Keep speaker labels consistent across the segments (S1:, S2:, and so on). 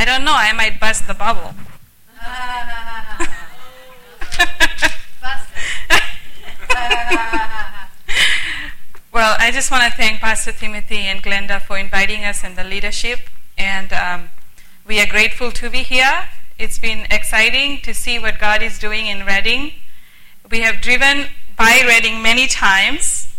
S1: I don't know, I might bust the bubble. well, I just want to thank Pastor Timothy and Glenda for inviting us and the leadership. And um, we are grateful to be here. It's been exciting to see what God is doing in Redding. We have driven by Redding many times,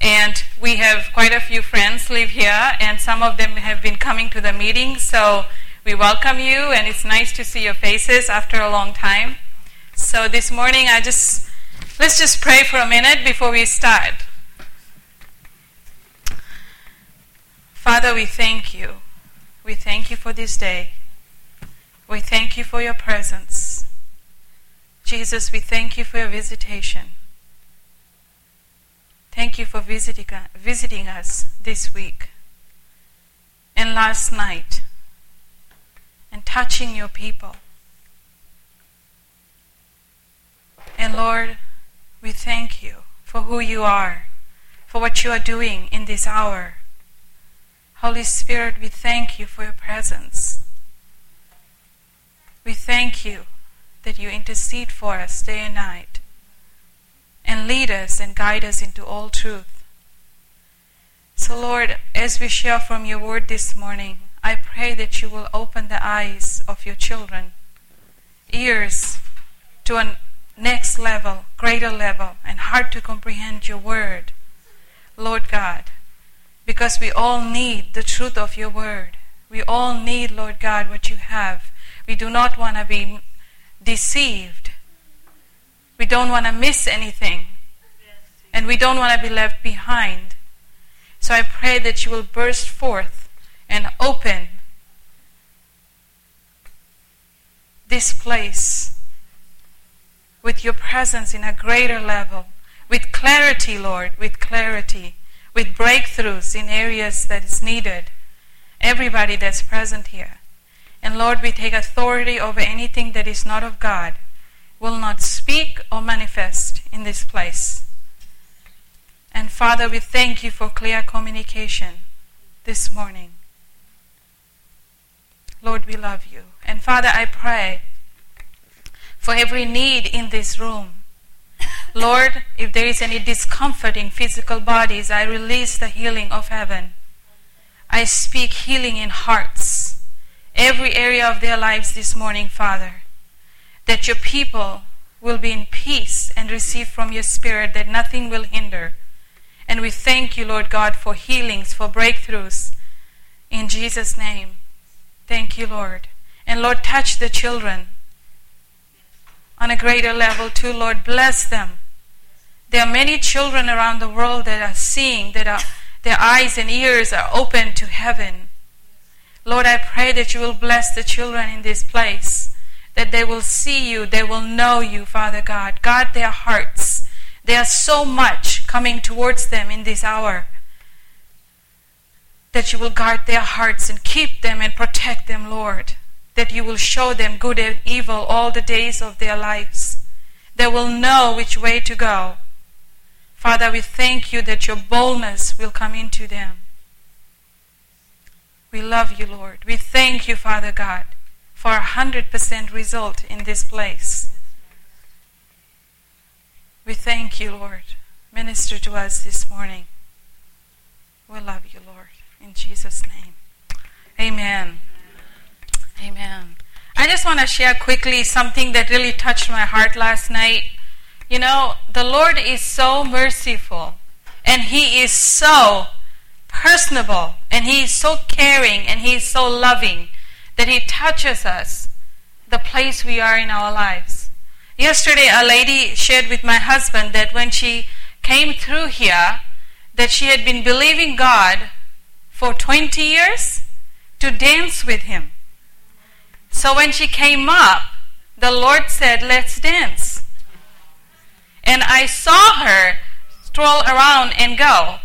S1: and we have quite a few friends live here, and some of them have been coming to the meeting. So we welcome you, and it's nice to see your faces after a long time. So this morning, I just let's just pray for a minute before we start. Father, we thank you. We thank you for this day. We thank you for your presence. Jesus, we thank you for your visitation. Thank you for visiting, visiting us this week and last night and touching your people. And Lord, we thank you for who you are, for what you are doing in this hour. Holy Spirit, we thank you for your presence. We thank you that you intercede for us day and night and lead us and guide us into all truth. So, Lord, as we share from your word this morning, I pray that you will open the eyes of your children, ears to a next level, greater level, and heart to comprehend your word, Lord God, because we all need the truth of your word. We all need, Lord God, what you have. We do not want to be deceived. We don't want to miss anything. And we don't want to be left behind. So I pray that you will burst forth and open this place with your presence in a greater level, with clarity, Lord, with clarity, with breakthroughs in areas that is needed. Everybody that's present here. And Lord, we take authority over anything that is not of God, will not speak or manifest in this place. And Father, we thank you for clear communication this morning. Lord, we love you. And Father, I pray for every need in this room. Lord, if there is any discomfort in physical bodies, I release the healing of heaven. I speak healing in hearts, every area of their lives this morning, Father, that your people will be in peace and receive from your Spirit that nothing will hinder. And we thank you, Lord God, for healings, for breakthroughs. In Jesus' name. Thank you, Lord. And Lord, touch the children on a greater level too, Lord. Bless them. There are many children around the world that are seeing, that are, their eyes and ears are open to heaven. Lord, I pray that you will bless the children in this place, that they will see you, they will know you, Father God. Guard their hearts. There is so much coming towards them in this hour that you will guard their hearts and keep them and protect them, Lord. That you will show them good and evil all the days of their lives. They will know which way to go. Father, we thank you that your boldness will come into them. We love you, Lord. We thank you, Father God, for a hundred percent result in this place. We thank you, Lord. Minister to us this morning. We love you, Lord. In Jesus' name. Amen. Amen. I just want to share quickly something that really touched my heart last night. You know, the Lord is so merciful and He is so personable and He is so caring and He is so loving that He touches us the place we are in our lives. Yesterday, a lady shared with my husband that when she came through here, that she had been believing God for 20 years to dance with him. So when she came up, the Lord said, Let's dance. And I saw her stroll around and go.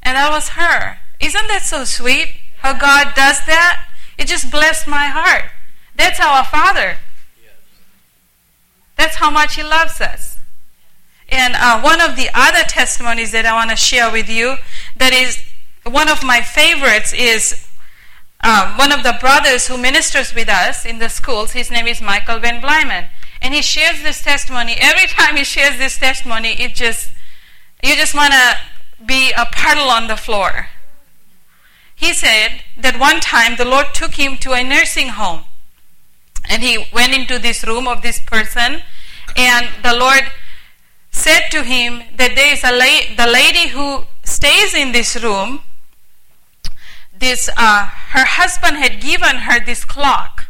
S1: And that was her. Isn't that so sweet? How God does that? It just blessed my heart. That's our Father. That's how much He loves us. And uh, one of the other testimonies that I want to share with you that is one of my favorites is um, one of the brothers who ministers with us in the schools, his name is Michael Van Vlymen. And he shares this testimony. Every time he shares this testimony, it just, you just want to be a puddle on the floor. He said that one time the Lord took him to a nursing home. And he went into this room of this person, and the Lord said to him that there is a la- the lady who stays in this room. This uh, her husband had given her this clock,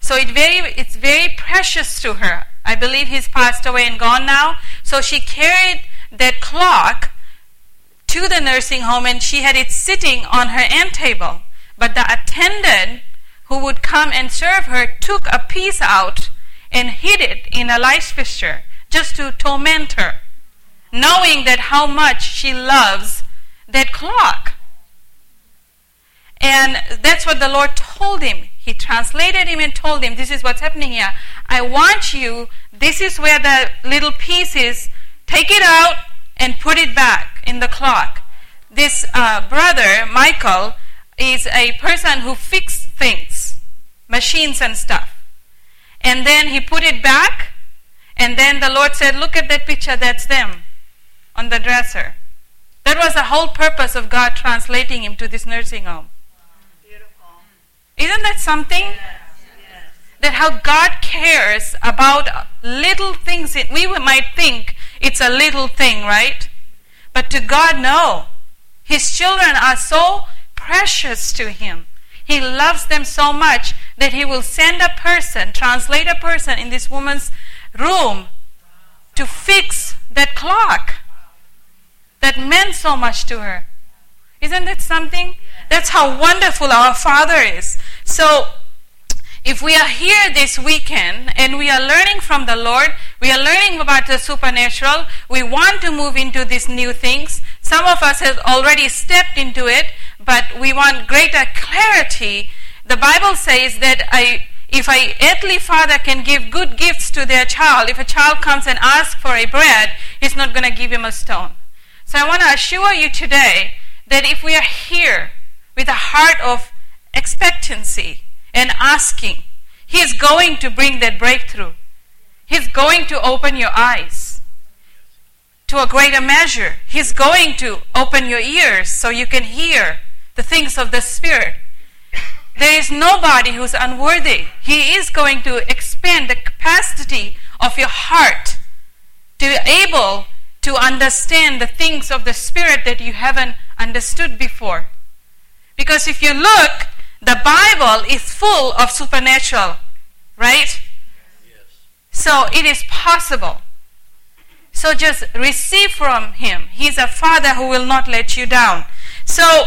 S1: so it very it's very precious to her. I believe he's passed away and gone now. So she carried that clock to the nursing home and she had it sitting on her end table. But the attendant who would come and serve her took a piece out and hid it in a light fixture just to torment her, knowing that how much she loves that clock. And that's what the Lord told him. He translated him and told him, This is what's happening here. I want you, this is where the little piece is, take it out and put it back in the clock. This uh, brother, Michael, is a person who fixes things, machines and stuff. And then he put it back, and then the Lord said, Look at that picture, that's them on the dresser. That was the whole purpose of God translating him to this nursing home. Isn't that something? That how God cares about little things. We might think it's a little thing, right? But to God, no. His children are so precious to Him. He loves them so much that He will send a person, translate a person in this woman's room to fix that clock that meant so much to her. Isn't that something? That's how wonderful our Father is. So, if we are here this weekend and we are learning from the Lord, we are learning about the supernatural, we want to move into these new things. Some of us have already stepped into it, but we want greater clarity. The Bible says that I, if a earthly father can give good gifts to their child, if a child comes and asks for a bread, he's not going to give him a stone. So I want to assure you today that if we are here with a heart of expectancy and asking, He is going to bring that breakthrough. He's going to open your eyes to a greater measure. He's going to open your ears so you can hear the things of the Spirit. There is nobody who's unworthy. He is going to expand the capacity of your heart to be able to understand the things of the Spirit that you haven't understood before. Because if you look, the Bible is full of supernatural, right? Yes. So it is possible. So just receive from Him. He's a Father who will not let you down. So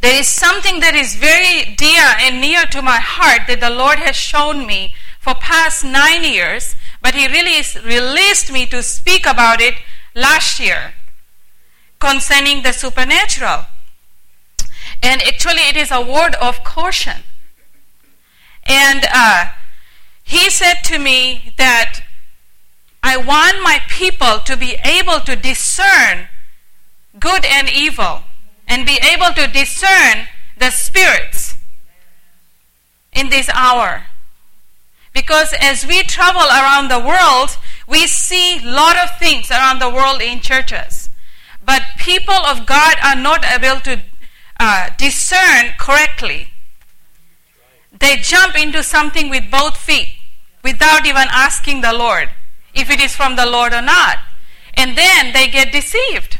S1: there is something that is very dear and near to my heart that the Lord has shown me for past nine years, but He really released me to speak about it last year concerning the supernatural. And actually, it is a word of caution. And uh, he said to me that I want my people to be able to discern good and evil and be able to discern the spirits in this hour. Because as we travel around the world, we see a lot of things around the world in churches. But people of God are not able to uh, discern correctly. They jump into something with both feet without even asking the Lord if it is from the Lord or not. And then they get deceived.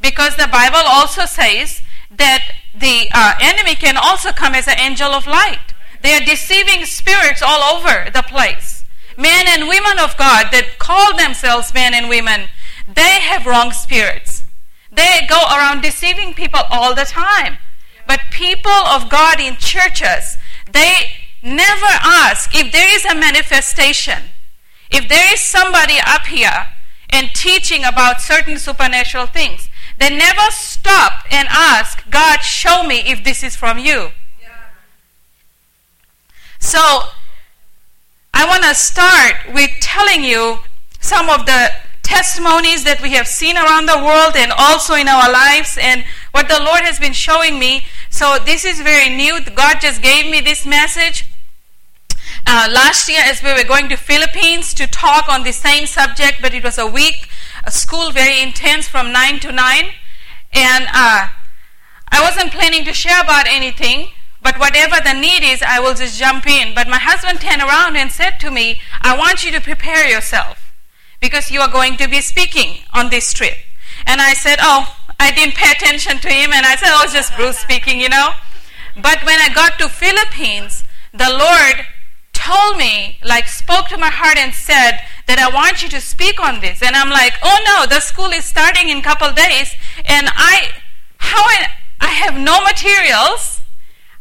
S1: Because the Bible also says that the uh, enemy can also come as an angel of light. They are deceiving spirits all over the place. Men and women of God that call themselves men and women, they have wrong spirits. They go around deceiving people all the time. But people of God in churches, they never ask if there is a manifestation, if there is somebody up here and teaching about certain supernatural things. They never stop and ask, God, show me if this is from you. Yeah. So, I want to start with telling you some of the testimonies that we have seen around the world and also in our lives. And what the Lord has been showing me So this is very new. God just gave me this message. Uh, last year, as we were going to Philippines to talk on the same subject, but it was a week, a school very intense from nine to nine, and uh, I wasn't planning to share about anything. But whatever the need is, I will just jump in. But my husband turned around and said to me, I want you to prepare yourself because you are going to be speaking on this trip. And I said, Oh, I didn't pay attention to him. And I said, Oh, it's just Bruce speaking, you know. But when I got to Philippines, the Lord told me, like spoke to my heart and said that I want you to speak on this. And I'm like, oh no, the school is starting in a couple days. And I, how I, I have no materials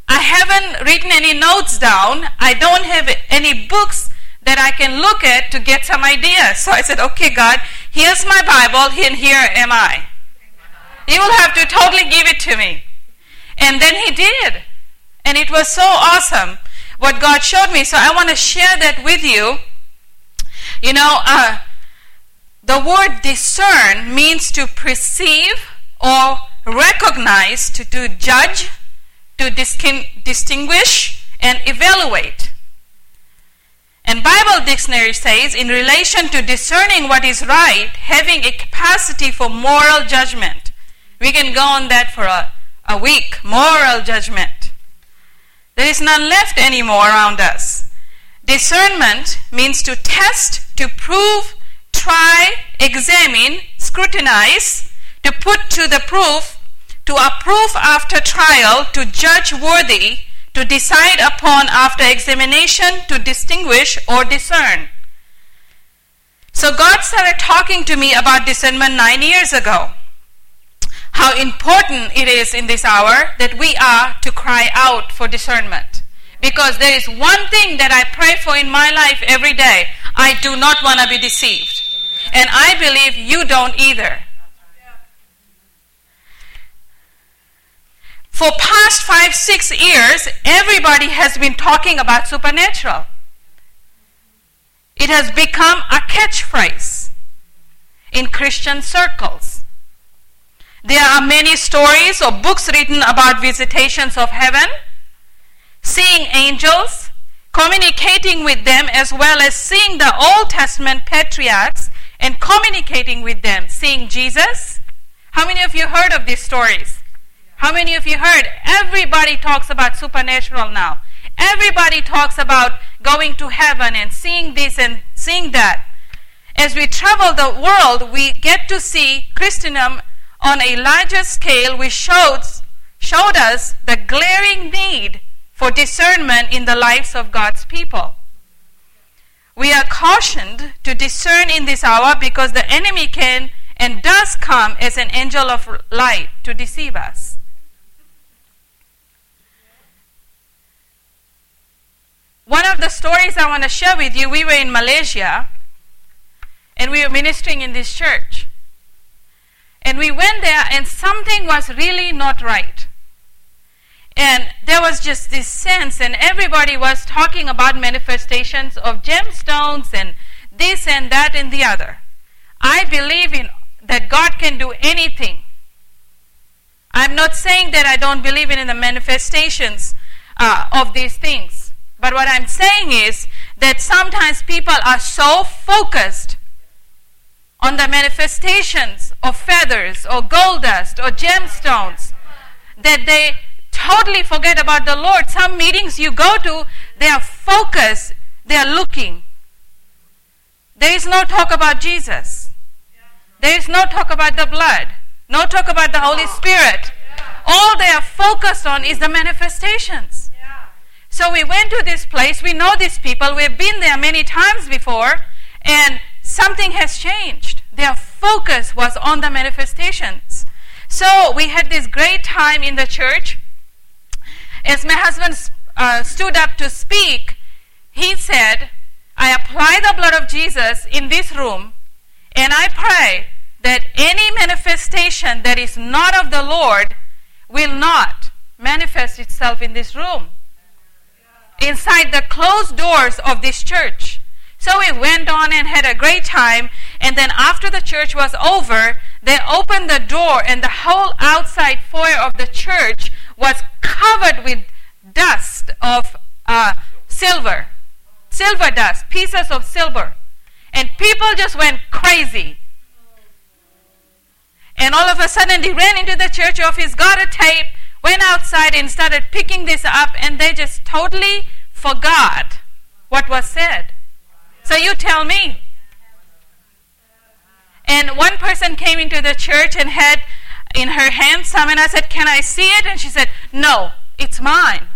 S1: I haven't written any notes down. I don't have any books that I can look at to get some ideas. So I said, okay, God, here's my Bible, and here am I. You will have to totally give it to me. And then He did. And it was so awesome what God showed me. So I want to share that with you. You know, uh, the word discern means to perceive or recognize, to, to judge, to distinguish and evaluate. And Bible dictionary says in relation to discerning what is right, having a capacity for moral judgment. We can go on that for a, a week. Moral judgment. There is none left anymore around us. Discernment means to test, to prove, try, examine, scrutinize, to put to the proof, to approve after trial, to judge worthy, to decide upon after examination, to distinguish or discern. So God started talking to me about discernment nine years ago. How important it is in this hour that we are to cry out for discernment. Because there is one thing that I pray for in my life every day. I do not want to be deceived. And I believe you don't either. For past five, six years, everybody has been talking about supernatural. It has become a catchphrase in Christian circles. There are many stories or books written about visitations of heaven, seeing angels, communicating with them, as well as seeing the Old Testament patriarchs and communicating with them, seeing Jesus. How many of you heard of these stories? How many of you heard? Everybody talks about supernatural now. Everybody talks about going to heaven and seeing this and seeing that. As we travel the world, we get to see Christendom on a larger scale, which shows, showed us the glaring need for discernment in the lives of God's people. We are cautioned to discern in this hour because the enemy can and does come as an angel of light to deceive us. One of the stories I want to share with you we were in Malaysia and we were ministering in this church. And we went there and something was really not right. And there was just this sense, and everybody was talking about manifestations of gemstones and this and that and the other. I believe in that God can do anything. I'm not saying that I don't believe in the manifestations uh, of these things. But what I'm saying is that sometimes people are so focused on the manifestations of feathers or gold dust or gemstones that they totally forget about the Lord. Some meetings you go to, they are focused, they are looking. There is no talk about Jesus. There is no talk about the blood. No talk about the Holy Spirit. All they are focused on is the manifestations. So we went to this place. We know these people. We've been there many times before. And something has changed. Their focus was on the manifestations. So we had this great time in the church. As my husband uh, stood up to speak, he said, I apply the blood of Jesus in this room, and I pray that any manifestation that is not of the Lord will not manifest itself in this room inside the closed doors of this church. So we went on and had a great time. And then after the church was over, they opened the door, and the whole outside foyer of the church was covered with dust of uh, silver, silver dust, pieces of silver. And people just went crazy. And all of a sudden, they ran into the church office, got a tape, went outside, and started picking this up, and they just totally forgot what was said. So you tell me. And one person came into the church and had in her hand some, and I said, Can I see it? And she said, No, it's mine.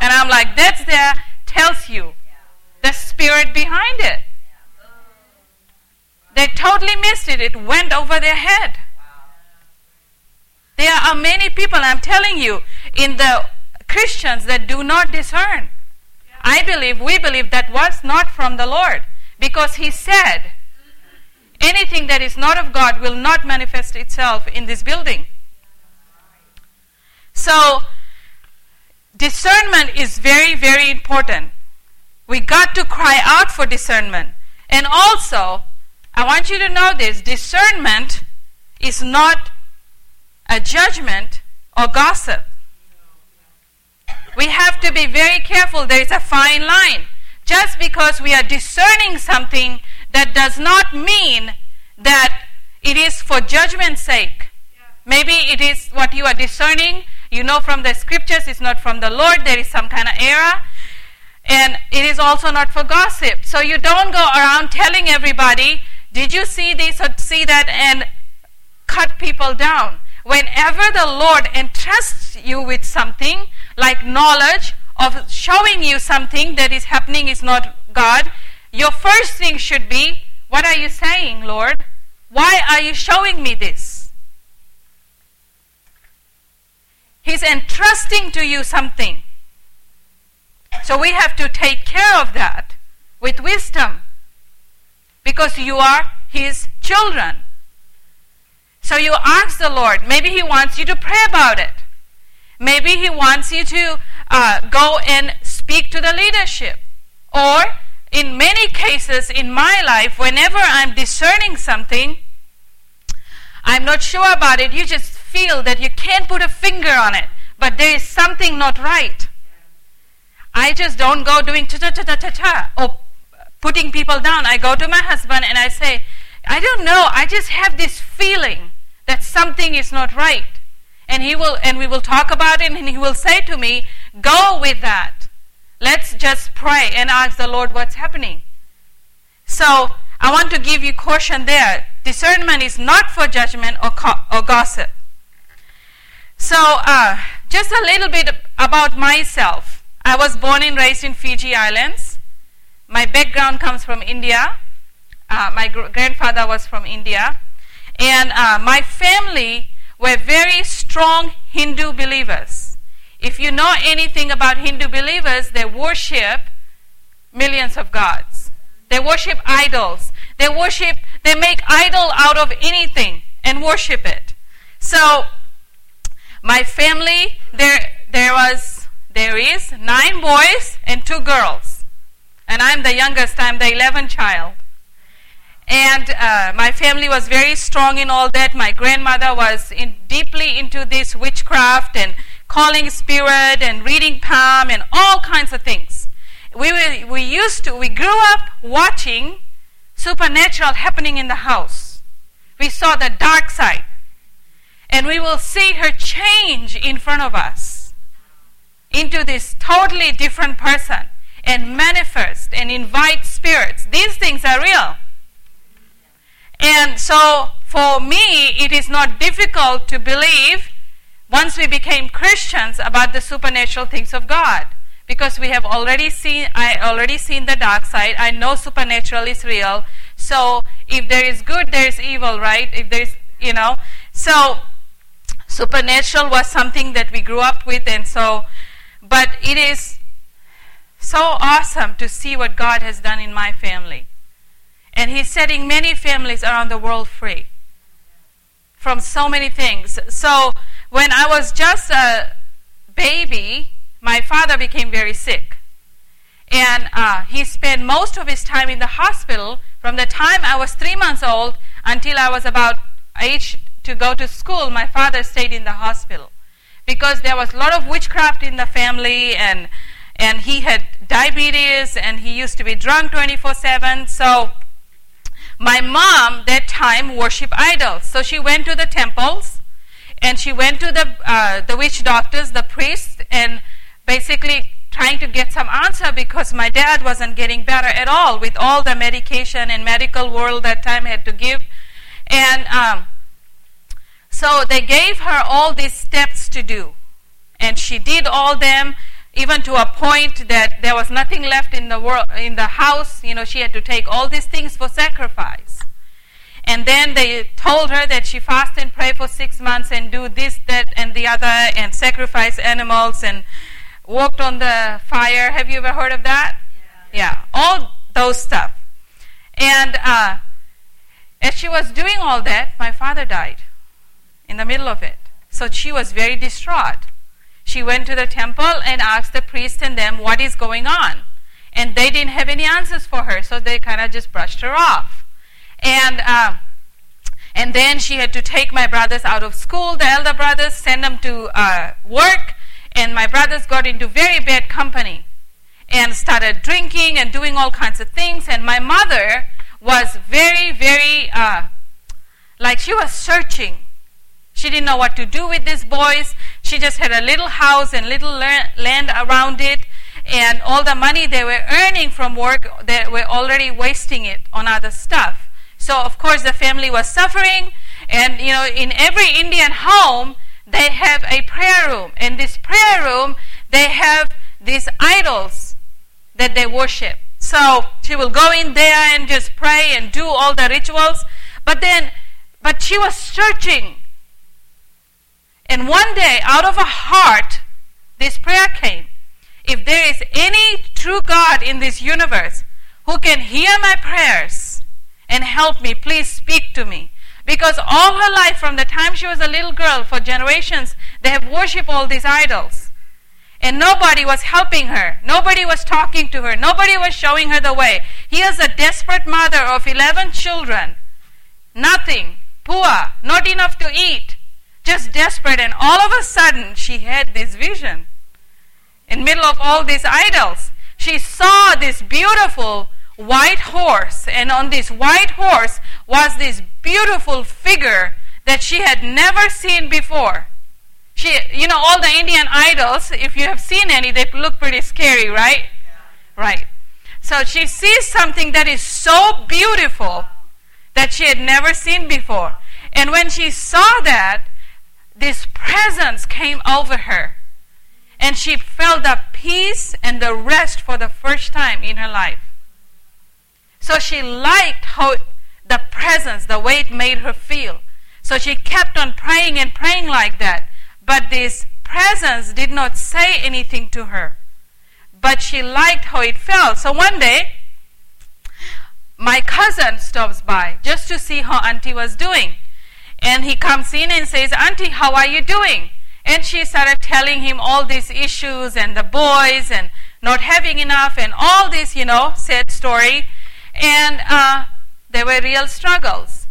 S1: And I'm like, That's there, tells you the spirit behind it. They totally missed it, it went over their head. There are many people, I'm telling you, in the Christians that do not discern. I believe, we believe that was not from the Lord because He said, anything that is not of God will not manifest itself in this building. So, discernment is very, very important. We got to cry out for discernment. And also, I want you to know this discernment is not a judgment or gossip. We have to be very careful. There is a fine line. Just because we are discerning something, that does not mean that it is for judgment's sake. Maybe it is what you are discerning. You know from the scriptures, it's not from the Lord. There is some kind of error. And it is also not for gossip. So you don't go around telling everybody, did you see this or see that, and cut people down. Whenever the Lord entrusts you with something, like knowledge of showing you something that is happening is not God, your first thing should be, What are you saying, Lord? Why are you showing me this? He's entrusting to you something. So we have to take care of that with wisdom because you are His children. So you ask the Lord. Maybe He wants you to pray about it. Maybe He wants you to uh, go and speak to the leadership. Or, in many cases in my life, whenever I'm discerning something, I'm not sure about it, you just feel that you can't put a finger on it, but there is something not right. I just don't go doing ta ta ta ta ta ta or putting people down. I go to my husband and I say, I don't know, I just have this feeling that something is not right. And he will and we will talk about it and he will say to me, Go with that. Let's just pray and ask the Lord what's happening. So I want to give you caution there. Discernment is not for judgment or, co- or gossip. So, uh, just a little bit about myself. I was born and raised in Fiji Islands. My background comes from India. Uh, my gr- grandfather was from India. And uh, my family were very strong Hindu believers. If you know anything about Hindu believers, they worship millions of gods. They worship idols. They worship, they make idol out of anything and worship it. So, my family, there, there was, there is nine boys and two girls. And I'm the youngest, I'm the 11th child. And uh, my family was very strong in all that. My grandmother was in, deeply into this witchcraft and calling spirit and reading palm and all kinds of things. We, were, we used to, we grew up watching supernatural happening in the house. We saw the dark side. And we will see her change in front of us into this totally different person and manifest and invite spirits. These things are real. And so for me, it is not difficult to believe once we became Christians about the supernatural things of God because we have already seen I already seen the dark side. I know supernatural is real. So if there is good, there is evil, right? If there is, you know, so supernatural was something that we grew up with, and so, but it is so awesome to see what God has done in my family, and He's setting many families around the world free from so many things. So when I was just a baby, my father became very sick. And uh, he spent most of his time in the hospital from the time I was three months old until I was about age to go to school. My father stayed in the hospital because there was a lot of witchcraft in the family and and he had diabetes and he used to be drunk 24/7 so my mom that time worship idols. So she went to the temples and she went to the uh, the witch doctors the priests and basically trying to get some answer because my dad wasn't getting better at all with all the medication and medical world that time had to give. And um, so they gave her all these steps to do. And she did all them even to a point that there was nothing left in the world in the house you know she had to take all these things for sacrifice. And then they told her that she fast and pray for six months and do this that and the other and sacrifice animals and walked on the fire. Have you ever heard of that? Yeah, yeah all those stuff. And uh, as she was doing all that my father died in the middle of it. So she was very distraught she went to the temple and asked the priest and them what is going on. And they didn't have any answers for her, so they kind of just brushed her off. And uh, and then she had to take my brothers out of school, the elder brothers, send them to uh, work, and my brothers got into very bad company and started drinking and doing all kinds of things. And my mother was very, very, uh, like she was searching she didn't know what to do with these boys. She just had a little house and little land around it. And all the money they were earning from work, they were already wasting it on other stuff. So, of course, the family was suffering. And, you know, in every Indian home, they have a prayer room. In this prayer room, they have these idols that they worship. So she will go in there and just pray and do all the rituals. But then, but she was searching and one day, out of a heart, this prayer came. If there is any true God in this universe who can hear my prayers and help me, please speak to me. Because all her life, from the time she was a little girl, for generations, they have worshipped all these idols. And nobody was helping her. Nobody was talking to her. Nobody was showing her the way. Here's a desperate mother of 11 children. Nothing. Poor. Not enough to eat just desperate, and all of a sudden she had this vision. In middle of all these idols, she saw this beautiful white horse, and on this white horse was this beautiful figure that she had never seen before. She, you know, all the Indian idols, if you have seen any, they look pretty scary, right? Yeah. Right. So she sees something that is so beautiful that she had never seen before. And when she saw that, this presence came over her. And she felt the peace and the rest for the first time in her life. So she liked how the presence, the way it made her feel. So she kept on praying and praying like that. But this presence did not say anything to her. But she liked how it felt. So one day, my cousin stops by just to see how Auntie was doing. And he comes in and says, Auntie, how are you doing? And she started telling him all these issues and the boys and not having enough and all this, you know, sad story. And uh, there were real struggles.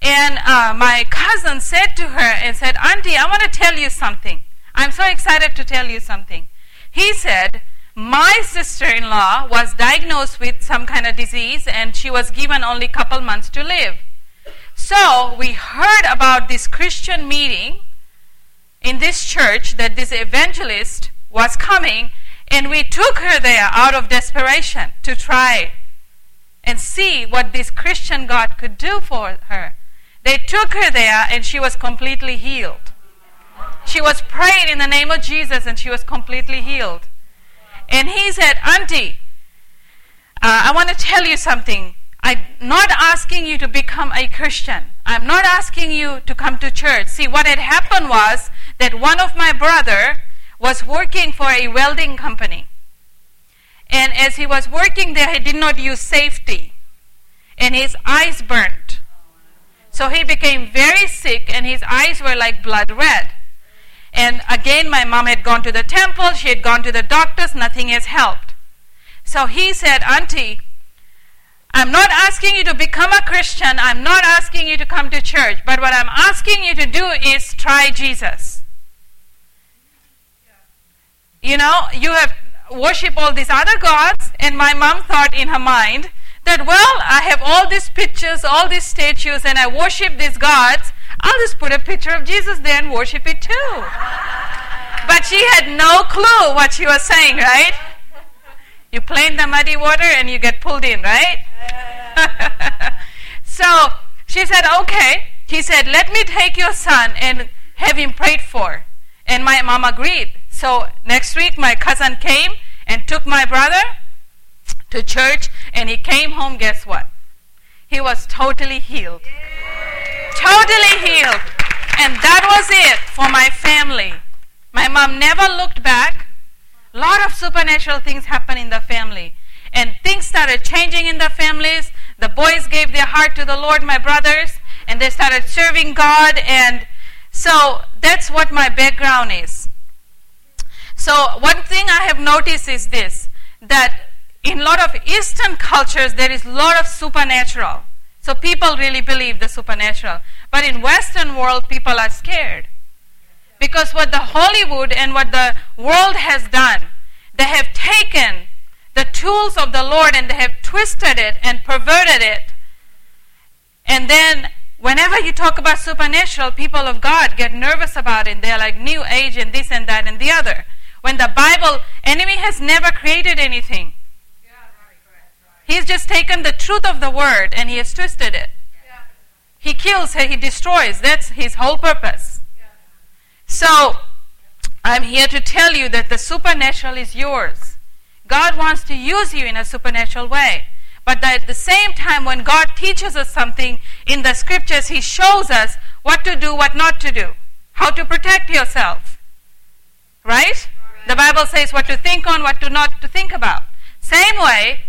S1: And uh, my cousin said to her and said, Auntie, I want to tell you something. I'm so excited to tell you something. He said, my sister-in-law was diagnosed with some kind of disease and she was given only a couple months to live. So we heard about this Christian meeting in this church that this evangelist was coming, and we took her there out of desperation to try and see what this Christian God could do for her. They took her there, and she was completely healed. She was praying in the name of Jesus, and she was completely healed. And he said, Auntie, uh, I want to tell you something. I'm not asking you to become a Christian. I'm not asking you to come to church. See, what had happened was that one of my brother was working for a welding company. And as he was working there, he did not use safety. And his eyes burnt. So he became very sick, and his eyes were like blood red. And again, my mom had gone to the temple, she had gone to the doctors, nothing has helped. So he said, Auntie, I'm not asking you to become a Christian. I'm not asking you to come to church. But what I'm asking you to do is try Jesus. you know, you have worship all these other gods. And my mom thought in her mind that, well, I have all these pictures, all these statues, and I worship these gods. I'll just put a picture of Jesus there and worship it too. but she had no clue what she was saying, right? You play in the muddy water and you get pulled in, right? so she said, okay. He said, let me take your son and have him prayed for. And my mom agreed. So next week, my cousin came and took my brother to church, and he came home. Guess what? He was totally healed. Totally healed. And that was it for my family. My mom never looked back. Lot of supernatural things happened in the family. And things started changing in the families. The boys gave their heart to the Lord, my brothers, and they started serving God. And so that's what my background is. So, one thing I have noticed is this that in a lot of Eastern cultures, there is a lot of supernatural. So, people really believe the supernatural. But in Western world, people are scared. Because what the Hollywood and what the world has done, they have taken the tools of the Lord and they have twisted it and perverted it. And then whenever you talk about supernatural, people of God get nervous about it. They're like new age and this and that and the other. When the Bible, enemy has never created anything. He's just taken the truth of the word and he has twisted it. He kills, he destroys. That's his whole purpose. So, I'm here to tell you that the supernatural is yours. God wants to use you in a supernatural way. But at the same time, when God teaches us something in the scriptures, He shows us what to do, what not to do, how to protect yourself. Right? The Bible says what to think on, what to not to think about. Same way,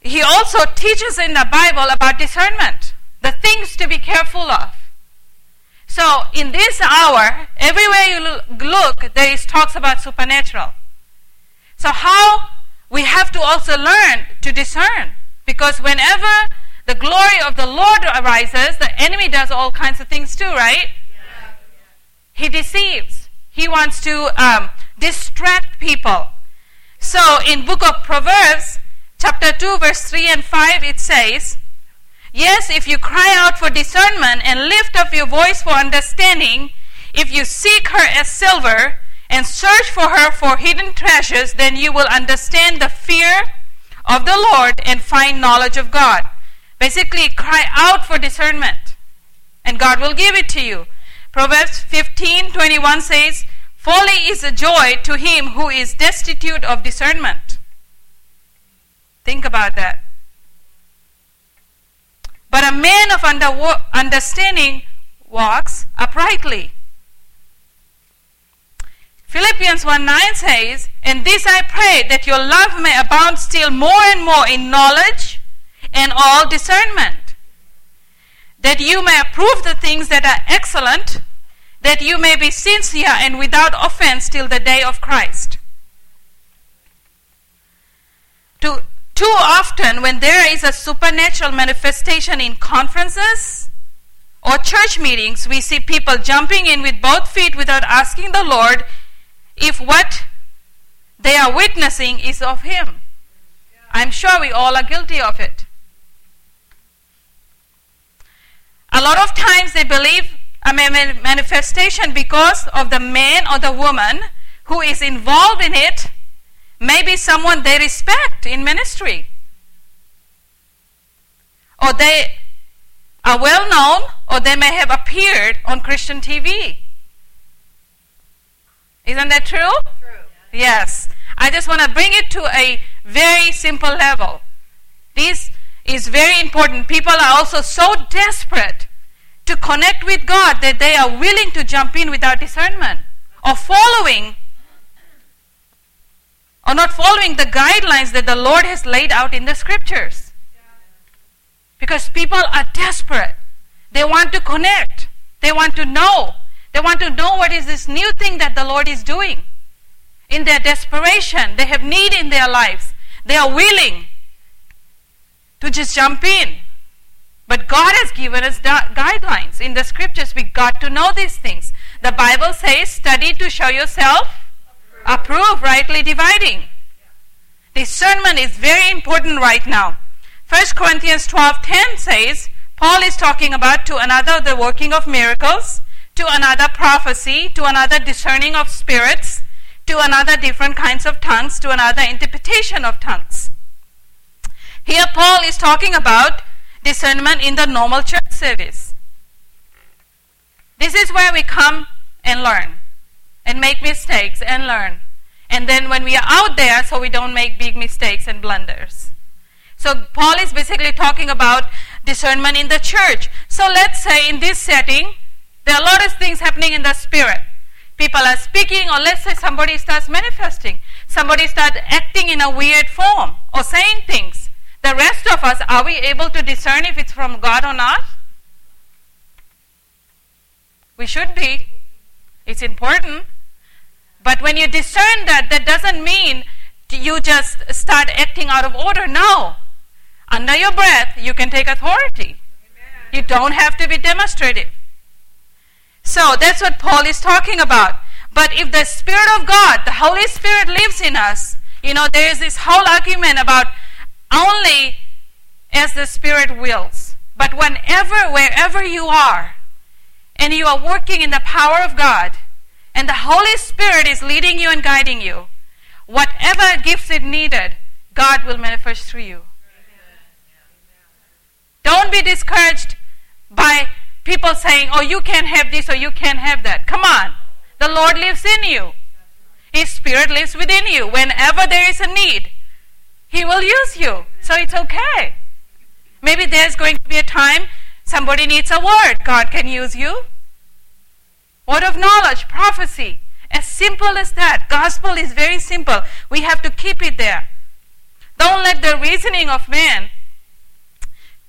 S1: he also teaches in the Bible about discernment, the things to be careful of. So in this hour, everywhere you look, there is talks about supernatural. So how we have to also learn to discern, because whenever the glory of the Lord arises, the enemy does all kinds of things too, right? He deceives. He wants to um, distract people. So in book of Proverbs, chapter 2, verse 3 and 5, it says, Yes, if you cry out for discernment and lift up your voice for understanding, if you seek her as silver and search for her for hidden treasures, then you will understand the fear of the Lord and find knowledge of God. Basically, cry out for discernment, and God will give it to you. Proverbs 15 21 says, Folly is a joy to him who is destitute of discernment. Think about that. But a man of understanding walks uprightly. Philippians 1 9 says, And this I pray that your love may abound still more and more in knowledge and all discernment that you may approve the things that are excellent, that you may be sincere and without offense till the day of Christ. Too, too often, when there is a supernatural manifestation in conferences or church meetings, we see people jumping in with both feet without asking the Lord if what they are witnessing is of Him. I'm sure we all are guilty of it. A lot of times they believe a manifestation because of the man or the woman who is involved in it, maybe someone they respect in ministry. Or they are well known, or they may have appeared on Christian TV. Isn't that true?
S2: True.
S1: Yes. I just want to bring it to a very simple level. This is very important. People are also so desperate to connect with God that they are willing to jump in without discernment or following or not following the guidelines that the Lord has laid out in the scriptures. Because people are desperate. They want to connect. They want to know. They want to know what is this new thing that the Lord is doing. In their desperation, they have need in their lives. They are willing to just jump in. But God has given us guidelines. In the scriptures, we got to know these things. The Bible says, study to show yourself Approve, rightly dividing. Discernment is very important right now. 1 Corinthians 12:10 says, Paul is talking about to another the working of miracles, to another prophecy, to another discerning of spirits, to another different kinds of tongues, to another interpretation of tongues. Here Paul is talking about discernment in the normal church service. This is where we come and learn and make mistakes and learn. And then when we are out there, so we don't make big mistakes and blunders. So Paul is basically talking about discernment in the church. So let's say in this setting, there are a lot of things happening in the spirit. People are speaking, or let's say somebody starts manifesting. Somebody starts acting in a weird form or saying things. The rest of us, are we able to discern if it's from God or not? We should be. It's important. But when you discern that, that doesn't mean you just start acting out of order. No. Under your breath, you can take authority. Amen. You don't have to be demonstrative. So that's what Paul is talking about. But if the Spirit of God, the Holy Spirit lives in us, you know, there is this whole argument about only as the Spirit wills. But whenever, wherever you are, and you are working in the power of God, and the Holy Spirit is leading you and guiding you, whatever gifts it needed, God will manifest through you. Don't be discouraged by people saying, oh, you can't have this or you can't have that. Come on. The Lord lives in you. His Spirit lives within you. Whenever there is a need, He will use you. So it's okay. Maybe there's going to be a time somebody needs a word. God can use you. Word of knowledge, prophecy. As simple as that. Gospel is very simple. We have to keep it there. Don't let the reasoning of man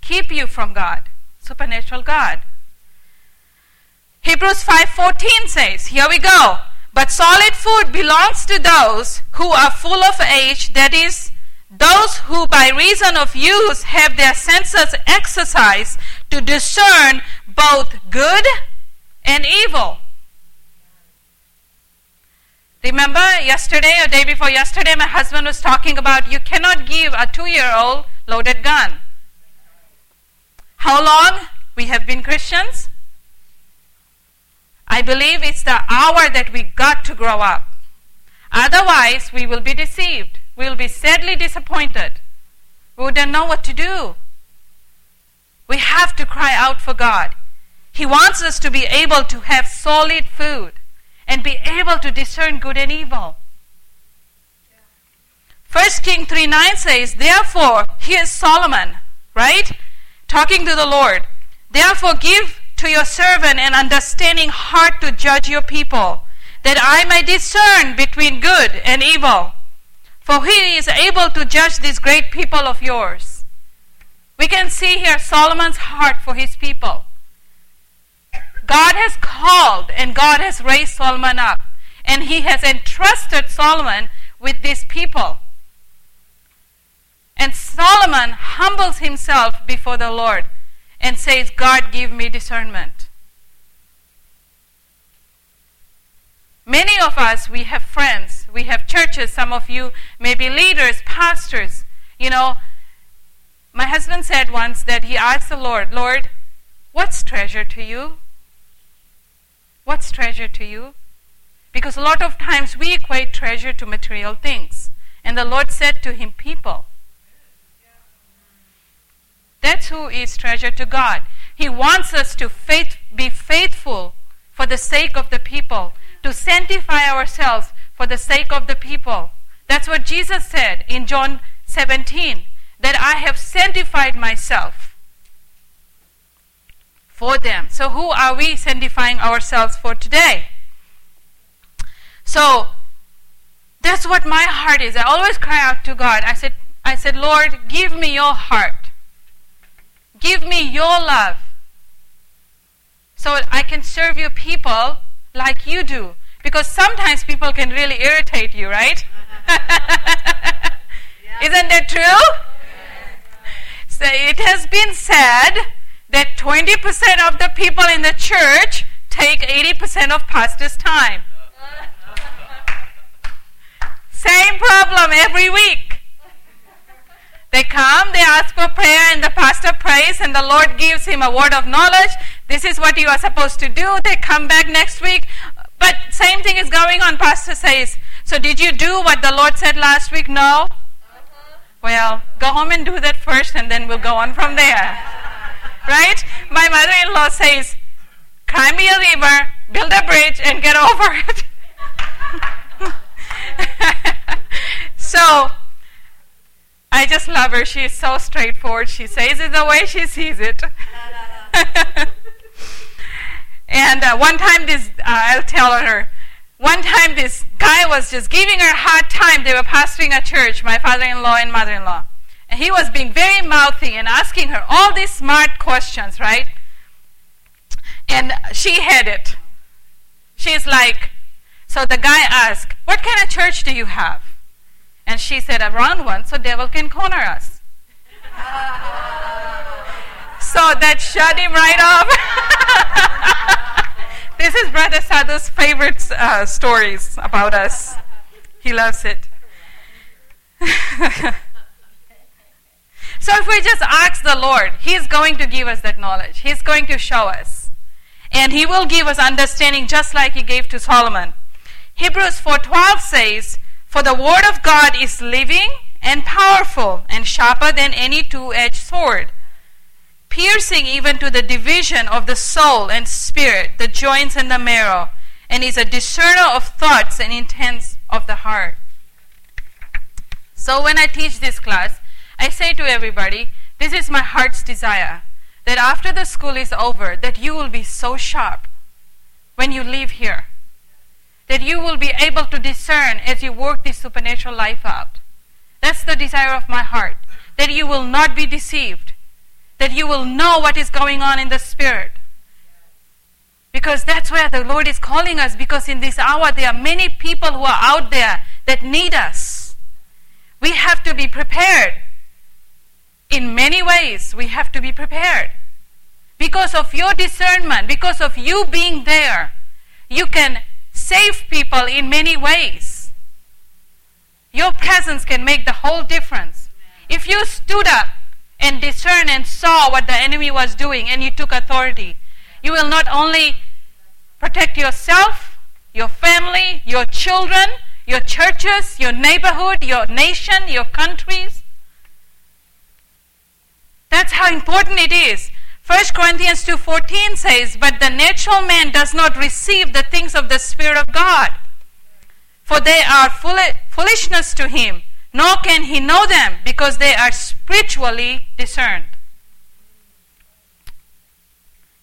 S1: keep you from God, supernatural God. Hebrews 5:14 says, here we go. But solid food belongs to those who are full of age, that is those who by reason of use have their senses exercised to discern both good and evil. Remember yesterday or day before yesterday, my husband was talking about you cannot give a two year old loaded gun. How long we have been Christians? I believe it's the hour that we got to grow up. Otherwise, we will be deceived. We will be sadly disappointed. We wouldn't know what to do. We have to cry out for God. He wants us to be able to have solid food and be able to discern good and evil. First King 3 9 says, Therefore, here's Solomon, right? Talking to the Lord. Therefore, give to your servant an understanding heart to judge your people, that I may discern between good and evil. For he is able to judge these great people of yours. We can see here Solomon's heart for his people. God has called and God has raised Solomon up. And he has entrusted Solomon with these people. And Solomon humbles himself before the Lord and says, God, give me discernment. Many of us, we have friends, we have churches, some of you may be leaders, pastors. You know, my husband said once that he asked the Lord, Lord, what's treasure to you? What's treasure to you? Because a lot of times we equate treasure to material things. And the Lord said to him, People. That's who is treasure to God. He wants us to faith, be faithful for the sake of the people, to sanctify ourselves for the sake of the people. That's what Jesus said in John 17 that I have sanctified myself for them. So, who are we sanctifying ourselves for today? So, that's what my heart is. I always cry out to God. I said, I said, Lord, give me your heart. Give me your love. So I can serve your people like you do. Because sometimes people can really irritate you, right? Isn't that true? So it has been said that 20% of the people in the church take 80% of pastor's time. Same problem every week. They come, they ask for prayer, and the pastor prays, and the Lord gives him a word of knowledge. This is what you are supposed to do. They come back next week. But same thing is going on. Pastor says, So did you do what the Lord said last week? No. Well, go home and do that first, and then we'll go on from there. Right? My mother in law says, Climb me a river, build a bridge, and get over it. so, I just love her. She is so straightforward. She says it the way she sees it. and uh, one time, this uh, I'll tell her. One time, this guy was just giving her a hard time. They were pastoring a church, my father-in-law and mother-in-law, and he was being very mouthy and asking her all these smart questions, right? And she had it. She's like, so the guy asked, "What kind of church do you have?" And she said, a round one, so devil can corner us. so that shut him right off. this is Brother Sadhu's favorite uh, stories about us. He loves it. so if we just ask the Lord, He's going to give us that knowledge. He's going to show us. And He will give us understanding just like He gave to Solomon. Hebrews 4.12 says, for the word of God is living and powerful and sharper than any two edged sword, piercing even to the division of the soul and spirit, the joints and the marrow, and is a discerner of thoughts and intents of the heart. So when I teach this class, I say to everybody, this is my heart's desire that after the school is over, that you will be so sharp when you leave here that you will be able to discern as you work this supernatural life out. That's the desire of my heart. That you will not be deceived. That you will know what is going on in the Spirit. Because that's where the Lord is calling us. Because in this hour, there are many people who are out there that need us. We have to be prepared. In many ways, we have to be prepared. Because of your discernment, because of you being there, you can save people in many ways. Your presence can make the whole difference. If you stood up and discerned and saw what the enemy was doing and you took authority, you will not only protect yourself, your family, your children, your churches, your neighborhood, your nation, your countries. That's how important it is 1 Corinthians 2:14 says, "But the natural man does not receive the things of the spirit of God, for they are foolishness to him, nor can he know them because they are spiritually discerned."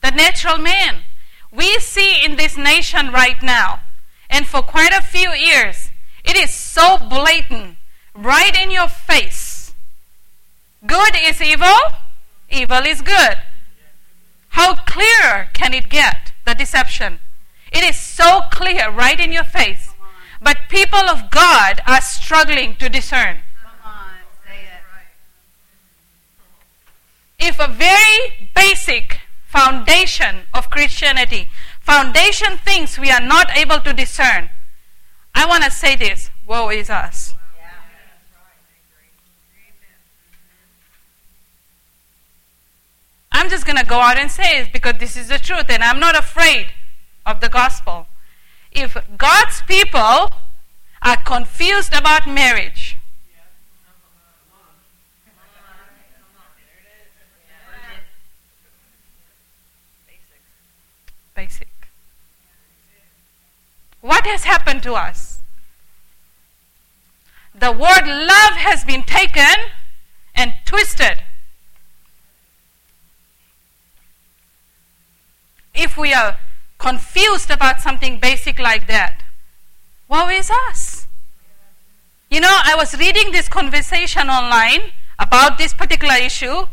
S1: The natural man we see in this nation right now, and for quite a few years, it is so blatant, right in your face. Good is evil, evil is good. How clear can it get, the deception? It is so clear right in your face. But people of God are struggling to discern. If a very basic foundation of Christianity, foundation things we are not able to discern, I want to say this woe is us. I'm just going to go out and say it because this is the truth and I'm not afraid of the gospel. If God's people are confused about marriage, basic. What has happened to us? The word love has been taken and twisted if we are confused about something basic like that, woe is us. You know, I was reading this conversation online about this particular issue,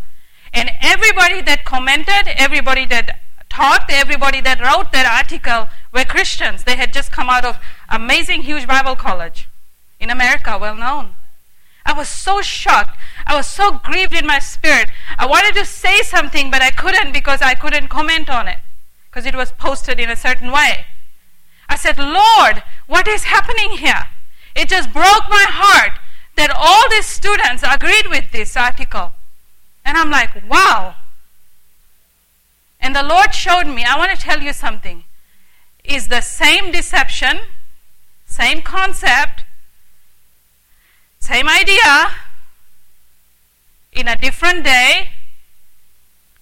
S1: and everybody that commented, everybody that talked, everybody that wrote that article were Christians. They had just come out of amazing, huge Bible college in America, well known. I was so shocked. I was so grieved in my spirit. I wanted to say something, but I couldn't because I couldn't comment on it because it was posted in a certain way. I said, Lord, what is happening here? It just broke my heart that all these students agreed with this article. And I'm like, wow. And the Lord showed me, I want to tell you something. Is the same deception, same concept, same idea, in a different day,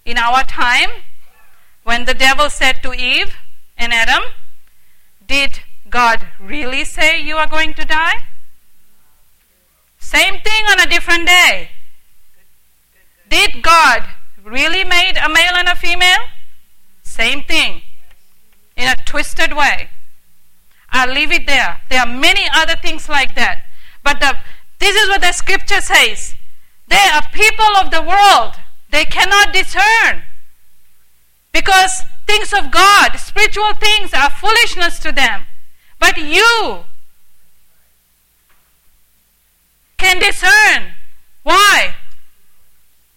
S1: in our time, when the devil said to Eve and Adam, Did God really say you are going to die? Same thing on a different day. Did God really made a male and a female? Same thing. In a twisted way. I'll leave it there. There are many other things like that. But the, this is what the scripture says. They are people of the world. They cannot discern. Because things of God, spiritual things, are foolishness to them. But you can discern. Why?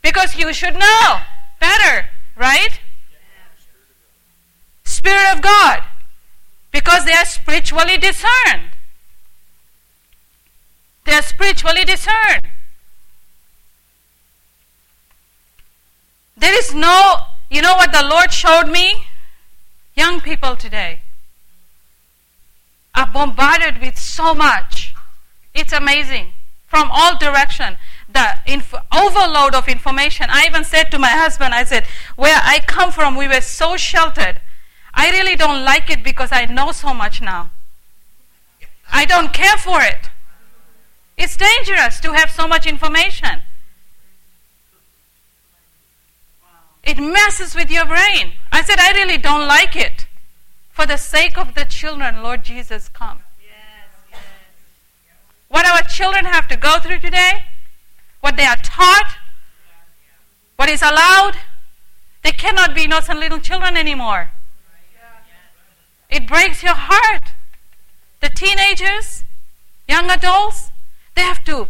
S1: Because you should know better, right? Spirit of God. Because they are spiritually discerned. They are spiritually discerned. There is no, you know what the Lord showed me? Young people today are bombarded with so much. It's amazing. From all direction. The inf- overload of information. I even said to my husband, I said, where I come from, we were so sheltered. I really don't like it because I know so much now. I don't care for it. It's dangerous to have so much information. It messes with your brain. I said, I really don't like it. For the sake of the children, Lord Jesus, come. What our children have to go through today, what they are taught, what is allowed, they cannot be innocent little children anymore. It breaks your heart. The teenagers, young adults, they have to,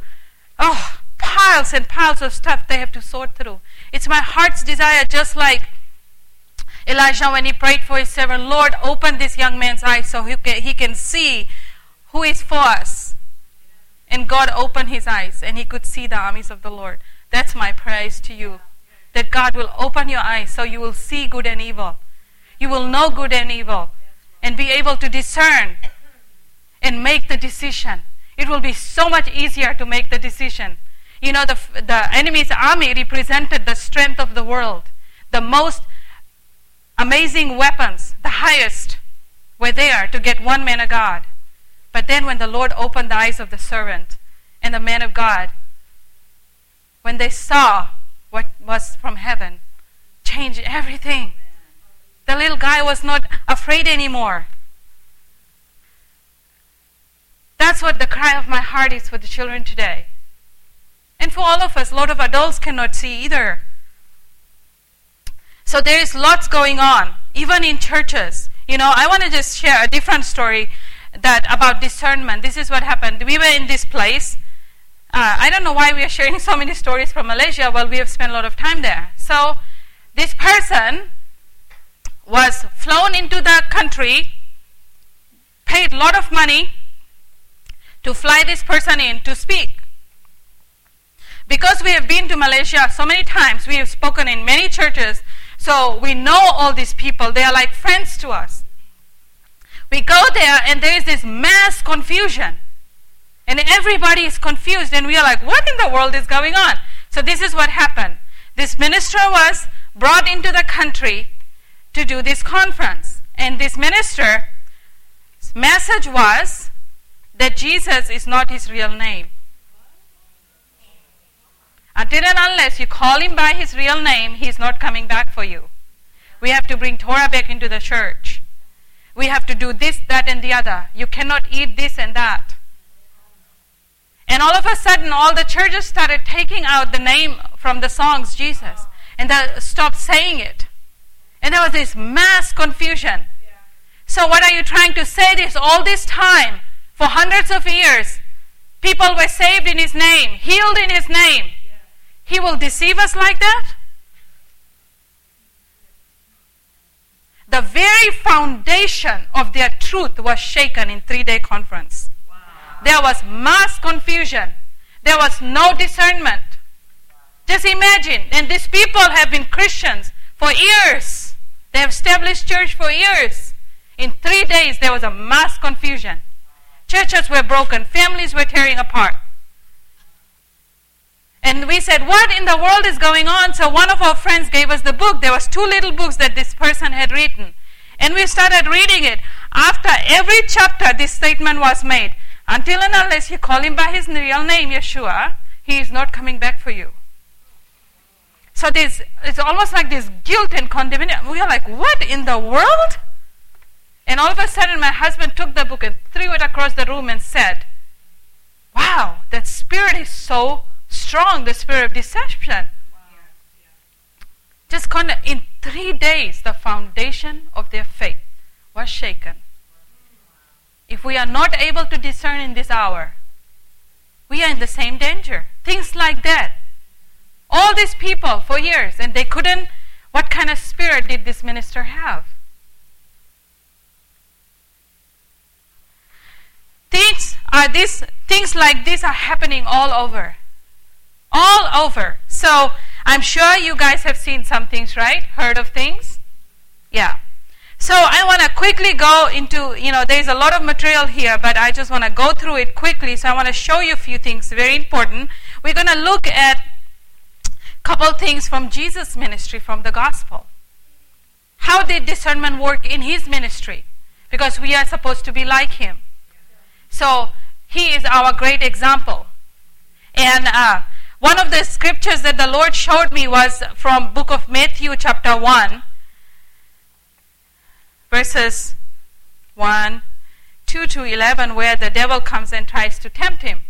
S1: oh, piles and piles of stuff they have to sort through. It's my heart's desire, just like Elijah when he prayed for his servant, Lord, open this young man's eyes so he can, he can see who is for us. And God opened his eyes and he could see the armies of the Lord. That's my praise to you. That God will open your eyes so you will see good and evil. You will know good and evil and be able to discern and make the decision. It will be so much easier to make the decision you know, the, the enemy's army represented the strength of the world. The most amazing weapons, the highest, were there to get one man of God. But then when the Lord opened the eyes of the servant and the man of God, when they saw what was from heaven, changed everything. The little guy was not afraid anymore. That's what the cry of my heart is for the children today. And for all of us, a lot of adults cannot see either. So there is lots going on, even in churches. You know, I want to just share a different story that about discernment. This is what happened. We were in this place. Uh, I don't know why we are sharing so many stories from Malaysia. Well, we have spent a lot of time there. So this person was flown into the country, paid a lot of money to fly this person in to speak. Because we have been to Malaysia so many times, we have spoken in many churches, so we know all these people. They are like friends to us. We go there and there is this mass confusion. And everybody is confused, and we are like, what in the world is going on? So, this is what happened. This minister was brought into the country to do this conference. And this minister's message was that Jesus is not his real name. Until and unless you call him by his real name, he is not coming back for you. We have to bring Torah back into the church. We have to do this, that, and the other. You cannot eat this and that. And all of a sudden, all the churches started taking out the name from the songs, Jesus, and they stopped saying it. And there was this mass confusion. So, what are you trying to say? This all this time, for hundreds of years, people were saved in His name, healed in His name. He will deceive us like that? The very foundation of their truth was shaken in three day conference. Wow. There was mass confusion. There was no discernment. Just imagine, and these people have been Christians for years. They have established church for years. In three days, there was a mass confusion. Churches were broken, families were tearing apart. And we said, What in the world is going on? So one of our friends gave us the book. There was two little books that this person had written. And we started reading it. After every chapter, this statement was made. Until and unless you call him by his real name, Yeshua, he is not coming back for you. So this, it's almost like this guilt and condemnation. We are like, what in the world? And all of a sudden, my husband took the book and threw it across the room and said, Wow, that spirit is so strong, the spirit of deception. Just kind of in three days, the foundation of their faith was shaken. If we are not able to discern in this hour, we are in the same danger. Things like that. All these people for years, and they couldn't. What kind of spirit did this minister have? Things are this things like this are happening all over. All over. So I'm sure you guys have seen some things, right? Heard of things? Yeah. So I want to quickly go into, you know, there's a lot of material here, but I just want to go through it quickly. So I want to show you a few things, very important. We're going to look at a couple things from Jesus' ministry, from the gospel. How did discernment work in his ministry? Because we are supposed to be like him. So he is our great example. And uh, one of the scriptures that the Lord showed me was from book of Matthew chapter 1 verses 1 2 to 11 where the devil comes and tries to tempt him.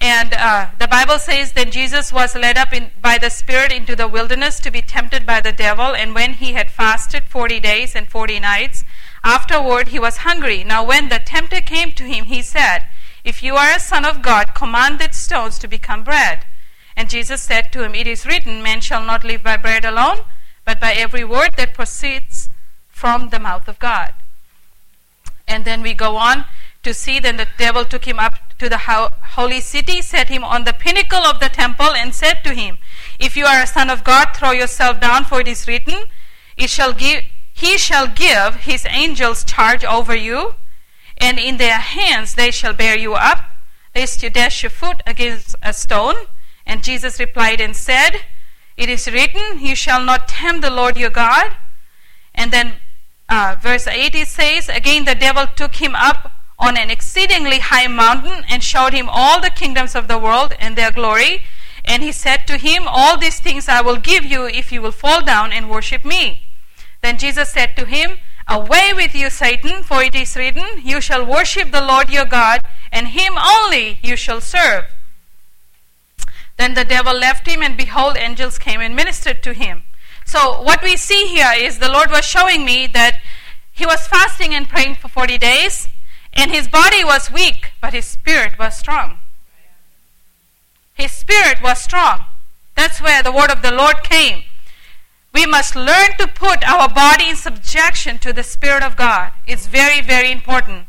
S1: And uh, the Bible says that Jesus was led up in, by the Spirit into the wilderness to be tempted by the devil. And when he had fasted 40 days and 40 nights, Afterward he was hungry. Now when the tempter came to him, he said, If you are a son of God, command these stones to become bread. And Jesus said to him, It is written, Man shall not live by bread alone, but by every word that proceeds from the mouth of God. And then we go on to see then the devil took him up to the holy city, set him on the pinnacle of the temple, and said to him, If you are a son of God, throw yourself down, for it is written, It shall give he shall give his angels charge over you, and in their hands they shall bear you up, lest you dash your foot against a stone. And Jesus replied and said, It is written, You shall not tempt the Lord your God. And then uh, verse 8 it says, Again the devil took him up on an exceedingly high mountain and showed him all the kingdoms of the world and their glory. And he said to him, All these things I will give you if you will fall down and worship me. Then Jesus said to him, Away with you, Satan, for it is written, You shall worship the Lord your God, and him only you shall serve. Then the devil left him, and behold, angels came and ministered to him. So, what we see here is the Lord was showing me that he was fasting and praying for 40 days, and his body was weak, but his spirit was strong. His spirit was strong. That's where the word of the Lord came. We must learn to put our body in subjection to the Spirit of God. It's very, very important.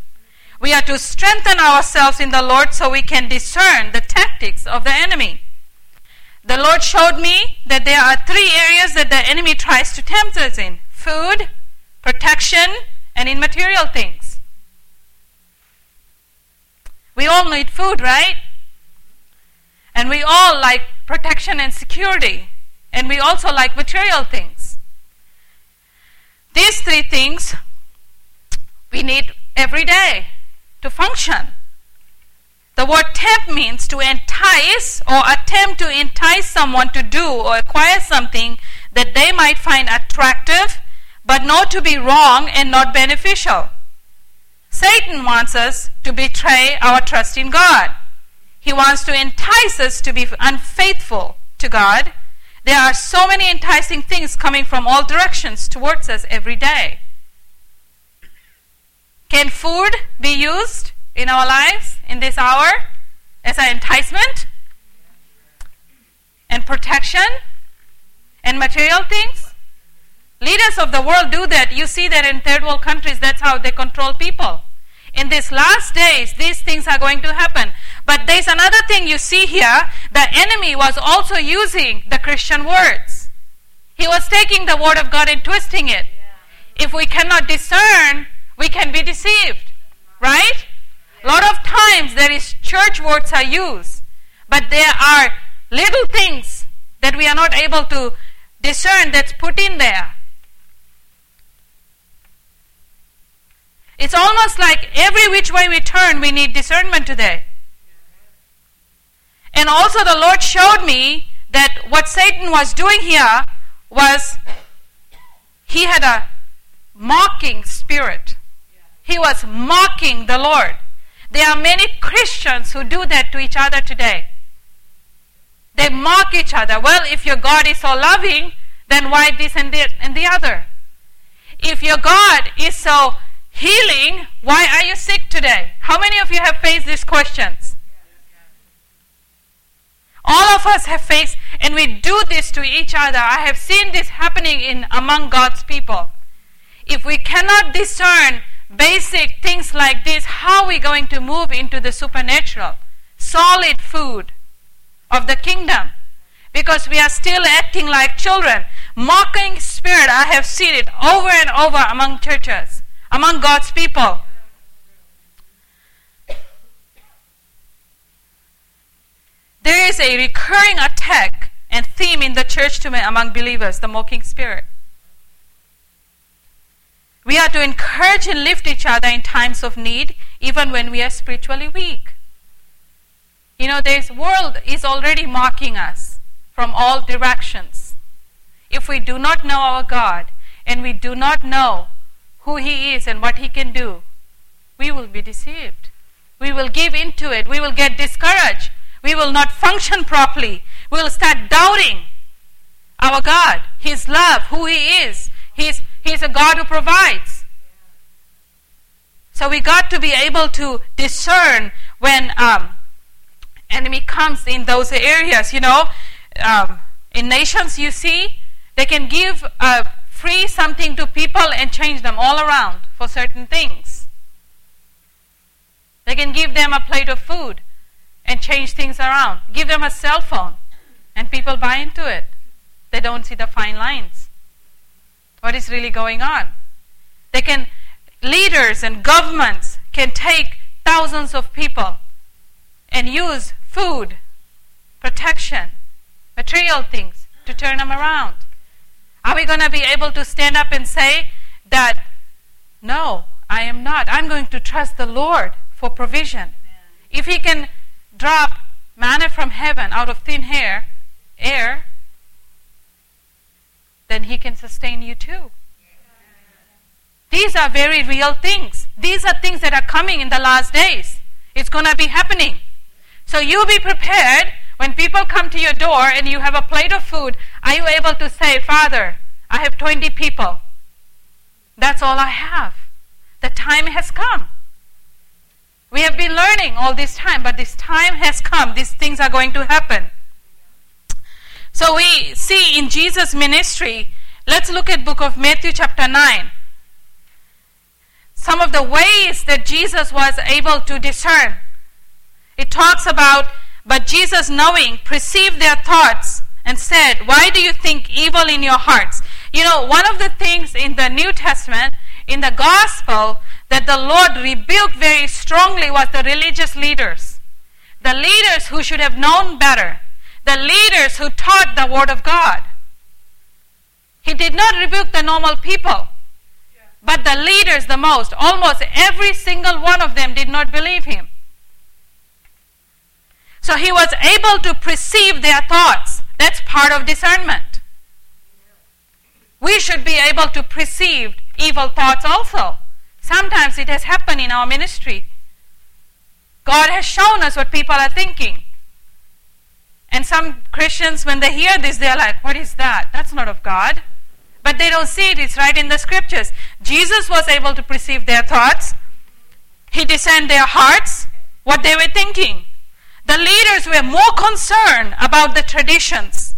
S1: We are to strengthen ourselves in the Lord so we can discern the tactics of the enemy. The Lord showed me that there are three areas that the enemy tries to tempt us in food, protection, and in material things. We all need food, right? And we all like protection and security and we also like material things. These three things we need every day to function. The word tempt means to entice or attempt to entice someone to do or acquire something that they might find attractive but not to be wrong and not beneficial. Satan wants us to betray our trust in God. He wants to entice us to be unfaithful to God there are so many enticing things coming from all directions towards us every day. Can food be used in our lives in this hour as an enticement and protection and material things? Leaders of the world do that. You see that in third world countries, that's how they control people. in these last days, these things are going to happen. But there's another thing you see here. The enemy was also using the Christian words. He was taking the word of God and twisting it. If we cannot discern, we can be deceived. Right? A lot of times there is church words are used, but there are little things that we are not able to discern that's put in there. It's almost like every which way we turn, we need discernment today. And also, the Lord showed me that what Satan was doing here was he had a mocking spirit. He was mocking the Lord. There are many Christians who do that to each other today. They mock each other. Well, if your God is so loving, then why this and the, and the other? If your God is so healing, why are you sick today? How many of you have faced these questions? All of us have faced, and we do this to each other. I have seen this happening in among God's people. If we cannot discern basic things like this, how are we going to move into the supernatural, solid food of the kingdom? Because we are still acting like children. Mocking spirit, I have seen it over and over among churches, among God's people. There is a recurring attack and theme in the church to me among believers, the mocking spirit. We are to encourage and lift each other in times of need, even when we are spiritually weak. You know, this world is already mocking us from all directions. If we do not know our God and we do not know who He is and what He can do, we will be deceived. We will give into it. We will get discouraged. We will not function properly. We will start doubting our God, His love, who He is. He's He's a God who provides. So we got to be able to discern when um, enemy comes in those areas. You know, um, in nations you see, they can give uh, free something to people and change them all around for certain things. They can give them a plate of food and change things around. Give them a cell phone and people buy into it. They don't see the fine lines what is really going on. They can, leaders and governments can take thousands of people and use food, protection, material things to turn them around. Are we going to be able to stand up and say that, no, I am not. I'm going to trust the Lord for provision. Amen. If He can drop manna from heaven out of thin air, air, then He can sustain you too. These are very real things. These are things that are coming in the last days. It's going to be happening. So you be prepared when people come to your door and you have a plate of food. Are you able to say, Father, I have 20 people. That's all I have. The time has come. We have been learning all this time, but this time has come. These things are going to happen. So we see in Jesus' ministry, let's look at book of Matthew chapter 9. Some of the ways that Jesus was able to discern. It talks about, but Jesus knowing, perceived their thoughts and said, Why do you think evil in your hearts? You know, one of the things in the New Testament, in the gospel, that the Lord rebuked very strongly was the religious leaders. The leaders who should have known better the leaders who taught the Word of God. He did not rebuke the normal people, but the leaders the most. Almost every single one of them did not believe him. So he was able to perceive their thoughts. That's part of discernment. We should be able to perceive evil thoughts also. Sometimes it has happened in our ministry. God has shown us what people are thinking. And some Christians, when they hear this, they're like, What is that? That's not of God. But they don't see it, it's right in the scriptures. Jesus was able to perceive their thoughts, He discerned their hearts, what they were thinking. The leaders were more concerned about the traditions.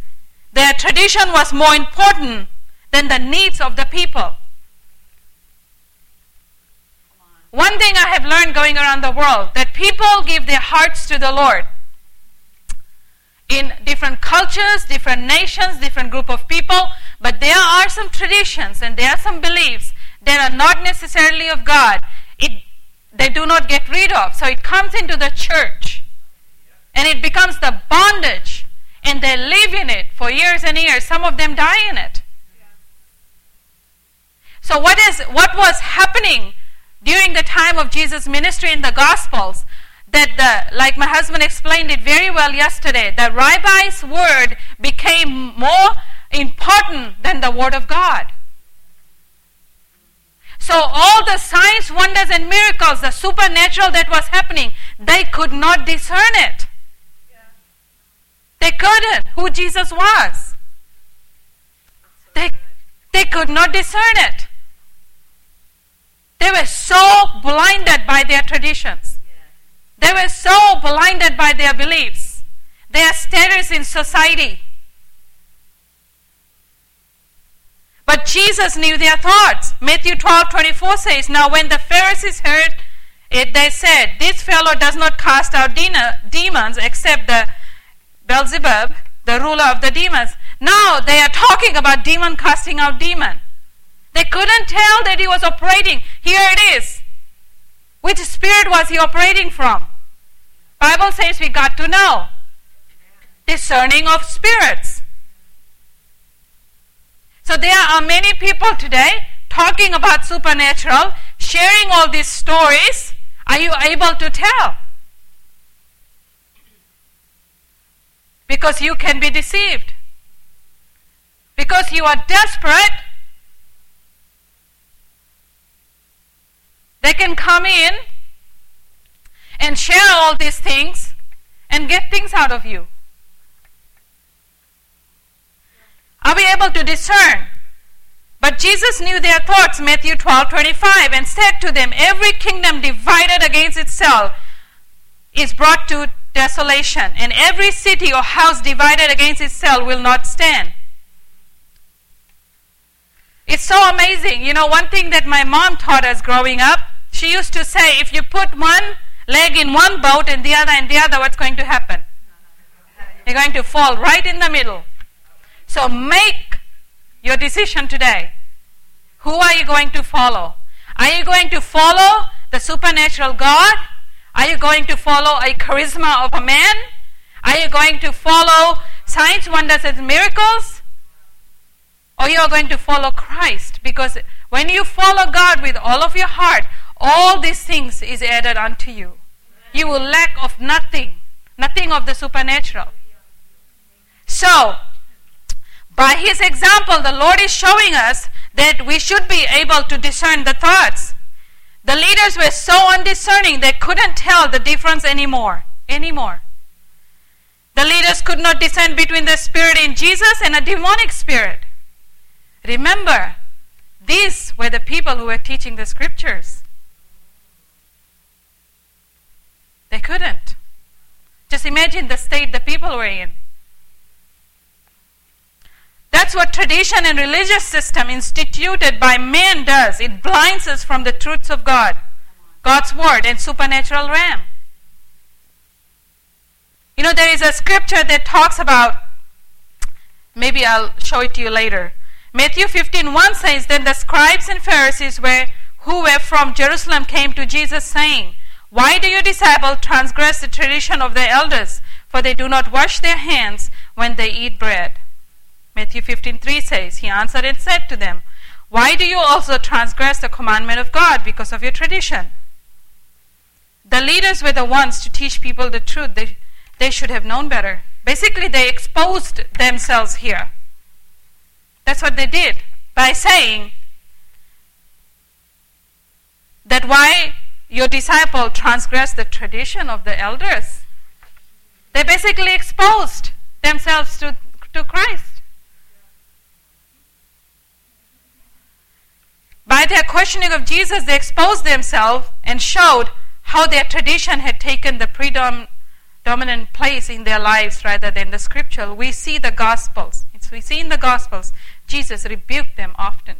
S1: Their tradition was more important than the needs of the people. One thing I have learned going around the world that people give their hearts to the Lord in different cultures, different nations, different group of people, but there are some traditions and there are some beliefs that are not necessarily of God. It, they do not get rid of. So it comes into the church and it becomes the bondage and they live in it for years and years. Some of them die in it. So what is what was happening during the time of Jesus' ministry in the Gospels? That the like my husband explained it very well yesterday, the rabbi's word became more important than the word of God. So all the signs, wonders, and miracles, the supernatural that was happening, they could not discern it. They couldn't who Jesus was. They, they could not discern it. They were so blinded by their traditions. They were so blinded by their beliefs, their status in society. But Jesus knew their thoughts. Matthew 12 24 says, Now when the Pharisees heard it, they said, This fellow does not cast out demons except the Beelzebub, the ruler of the demons. Now they are talking about demon casting out demon. They couldn't tell that he was operating. Here it is. Which spirit was he operating from? Bible says we got to know. Discerning of spirits. So there are many people today talking about supernatural, sharing all these stories. Are you able to tell? Because you can be deceived. Because you are desperate They can come in and share all these things and get things out of you. Are we able to discern? But Jesus knew their thoughts, Matthew 12 25, and said to them, Every kingdom divided against itself is brought to desolation, and every city or house divided against itself will not stand. It's so amazing. You know, one thing that my mom taught us growing up she used to say, if you put one leg in one boat and the other in the other, what's going to happen? You're going to fall right in the middle. So make your decision today. Who are you going to follow? Are you going to follow the supernatural God? Are you going to follow a charisma of a man? Are you going to follow signs, wonders, and miracles? Or you are going to follow Christ? Because when you follow God with all of your heart, all these things is added unto you. You will lack of nothing, nothing of the supernatural. So, by his example, the Lord is showing us that we should be able to discern the thoughts. The leaders were so undiscerning they couldn't tell the difference anymore. Anymore. The leaders could not discern between the spirit in Jesus and a demonic spirit. Remember, these were the people who were teaching the scriptures. They couldn't. Just imagine the state the people were in. That's what tradition and religious system instituted by man does. It blinds us from the truths of God, God's word and supernatural realm. You know, there is a scripture that talks about, maybe I'll show it to you later. Matthew 15 1 says, Then the scribes and Pharisees were, who were from Jerusalem came to Jesus, saying, why do your disciples transgress the tradition of their elders? For they do not wash their hands when they eat bread. Matthew 15:3 says, He answered and said to them, Why do you also transgress the commandment of God because of your tradition? The leaders were the ones to teach people the truth. They, they should have known better. Basically, they exposed themselves here. That's what they did by saying that why your disciple transgressed the tradition of the elders. They basically exposed themselves to, to Christ. By their questioning of Jesus, they exposed themselves and showed how their tradition had taken the predominant place in their lives rather than the scripture. We see the Gospels. we see in the Gospels, Jesus rebuked them often.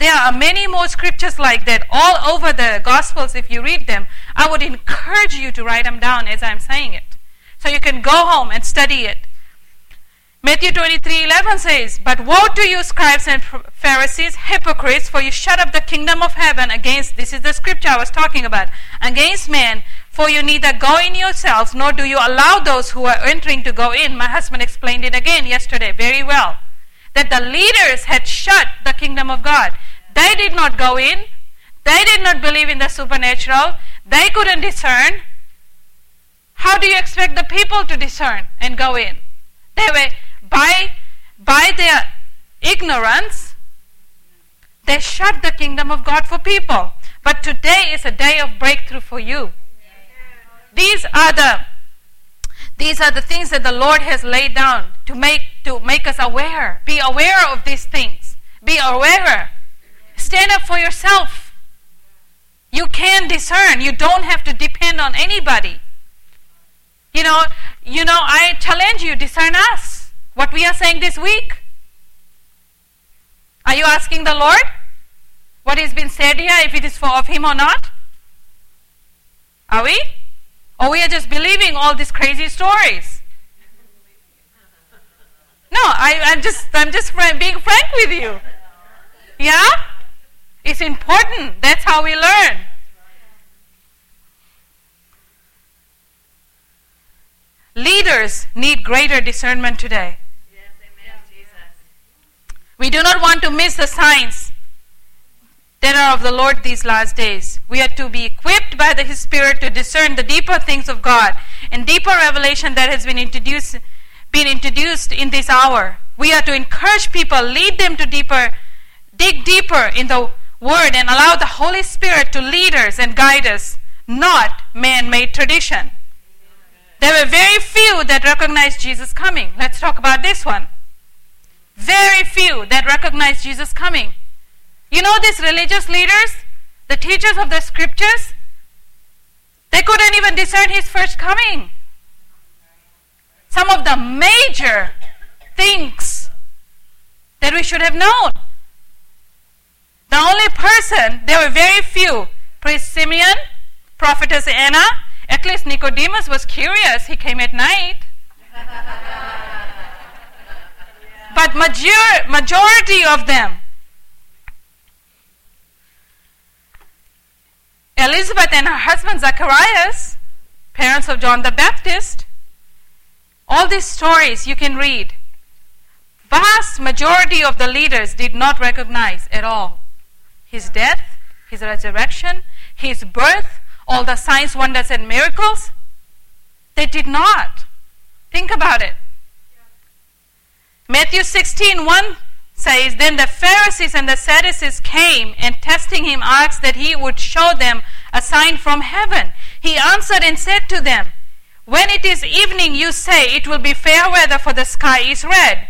S1: There are many more scriptures like that all over the Gospels if you read them. I would encourage you to write them down as I'm saying it. So you can go home and study it. Matthew 23 11 says, But woe to you, scribes and Pharisees, hypocrites, for you shut up the kingdom of heaven against, this is the scripture I was talking about, against men, for you neither go in yourselves, nor do you allow those who are entering to go in. My husband explained it again yesterday very well. That the leaders had shut the kingdom of God. They did not go in. They did not believe in the supernatural. They couldn't discern. How do you expect the people to discern and go in? They were by by their ignorance, they shut the kingdom of God for people. But today is a day of breakthrough for you. These are the these are the things that the Lord has laid down to make to make us aware. Be aware of these things. Be aware Stand up for yourself. You can discern. You don't have to depend on anybody. You know, you know, I challenge you, discern us. What we are saying this week. Are you asking the Lord what has been said here, if it is for of Him or not? Are we? Or we are just believing all these crazy stories? No, I, I'm just I'm just being frank with you. Yeah? It's important. That's how we learn. Leaders need greater discernment today. We do not want to miss the signs that are of the Lord these last days. We are to be equipped by the His Spirit to discern the deeper things of God and deeper revelation that has been introduced, been introduced in this hour. We are to encourage people, lead them to deeper, dig deeper in the word and allow the Holy Spirit to lead us and guide us, not man made tradition. There were very few that recognized Jesus coming. Let's talk about this one. Very few that recognized Jesus coming. You know, these religious leaders, the teachers of the scriptures, they couldn't even discern his first coming. Some of the major things that we should have known. The only person, there were very few. Priest Simeon, prophetess Anna, at least Nicodemus was curious. He came at night. but major, majority of them, Elizabeth and her husband Zacharias, parents of John the Baptist, all these stories you can read. Vast majority of the leaders did not recognize at all his death, his resurrection, his birth, all the signs, wonders, and miracles? They did not. Think about it. Matthew 16 1 says, Then the Pharisees and the Sadducees came and testing him asked that he would show them a sign from heaven. He answered and said to them, When it is evening, you say it will be fair weather, for the sky is red.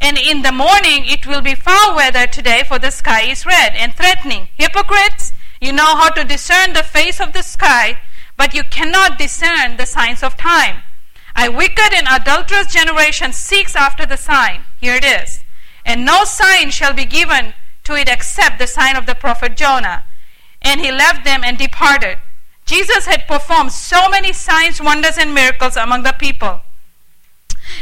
S1: And in the morning it will be foul weather today, for the sky is red and threatening. Hypocrites, you know how to discern the face of the sky, but you cannot discern the signs of time. A wicked and adulterous generation seeks after the sign. Here it is. And no sign shall be given to it except the sign of the prophet Jonah. And he left them and departed. Jesus had performed so many signs, wonders, and miracles among the people.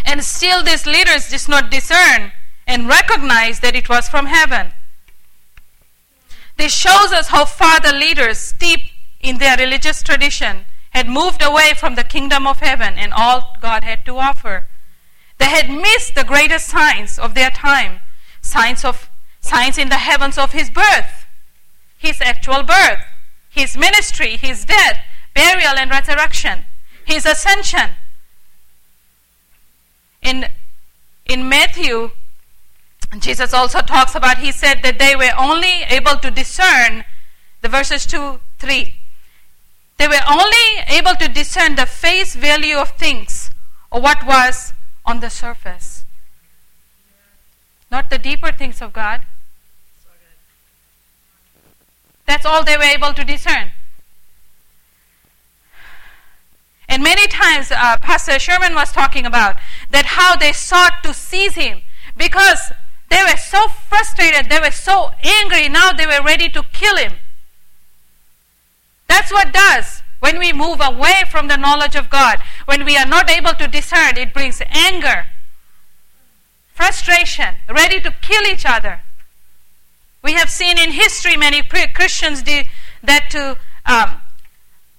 S1: And still these leaders did not discern and recognize that it was from heaven. This shows us how far the leaders, steeped in their religious tradition, had moved away from the kingdom of heaven and all God had to offer. They had missed the greatest signs of their time, signs of signs in the heavens of his birth, his actual birth, his ministry, his death, burial and resurrection, his ascension, in, Matthew, Jesus also talks about, he said that they were only able to discern the verses 2, 3. They were only able to discern the face value of things or what was on the surface, not the deeper things of God. That's all they were able to discern. And many times, uh, Pastor Sherman was talking about that how they sought to seize him because They were so frustrated, they were so angry, now they were ready to kill him. That's what does when we move away from the knowledge of God. When we are not able to discern, it brings anger, frustration, ready to kill each other. We have seen in history many Christians do that to, um,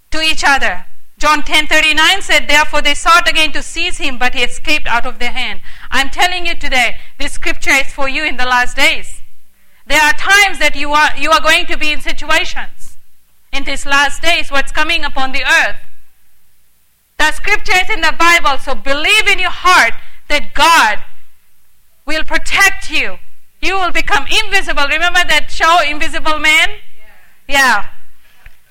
S1: to each other. John 10:39 said, "Therefore they sought again to seize him, but he escaped out of their hand." I'm telling you today, this scripture is for you in the last days. There are times that you are you are going to be in situations in these last days what's coming upon the earth. The scripture is in the Bible, so believe in your heart that God will protect you. You will become invisible. Remember that show Invisible Man? Yeah. yeah.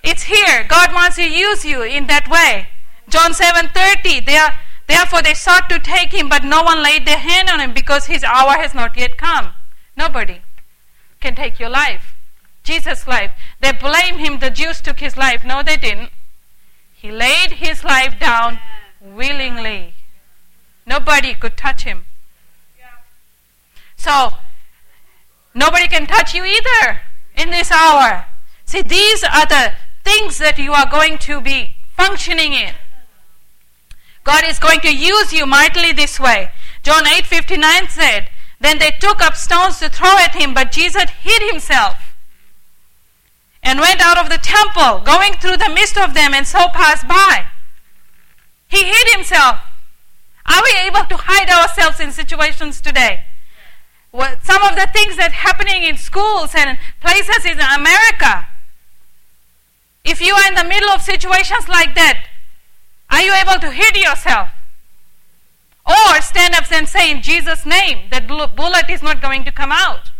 S1: It's here. God wants to use you in that way. John 7:30. They are, therefore they sought to take him, but no one laid their hand on him because his hour has not yet come. Nobody can take your life. Jesus' life. They blame him, the Jews took his life. No, they didn't. He laid his life down willingly. Nobody could touch him. So, nobody can touch you either in this hour. See, these are the things that you are going to be functioning in. God is going to use you mightily this way. John 8:59 said, "Then they took up stones to throw at him, but Jesus hid himself and went out of the temple, going through the midst of them and so passed by." He hid himself. Are we able to hide ourselves in situations today? Well, some of the things that are happening in schools and places in America, if you are in the middle of situations like that, are you able to hit yourself? Or stand up and say in Jesus' name that bullet is not going to come out.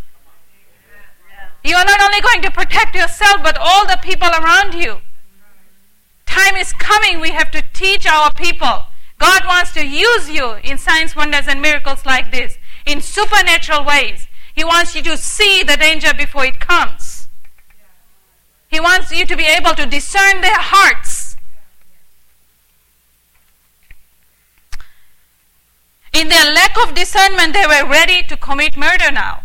S1: You are not only going to protect yourself, but all the people around you. Time is coming, we have to teach our people. God wants to use you in signs, wonders, and miracles like this, in supernatural ways. He wants you to see the danger before it comes. He wants you to be able to discern their hearts. In their lack of discernment, they were ready to commit murder now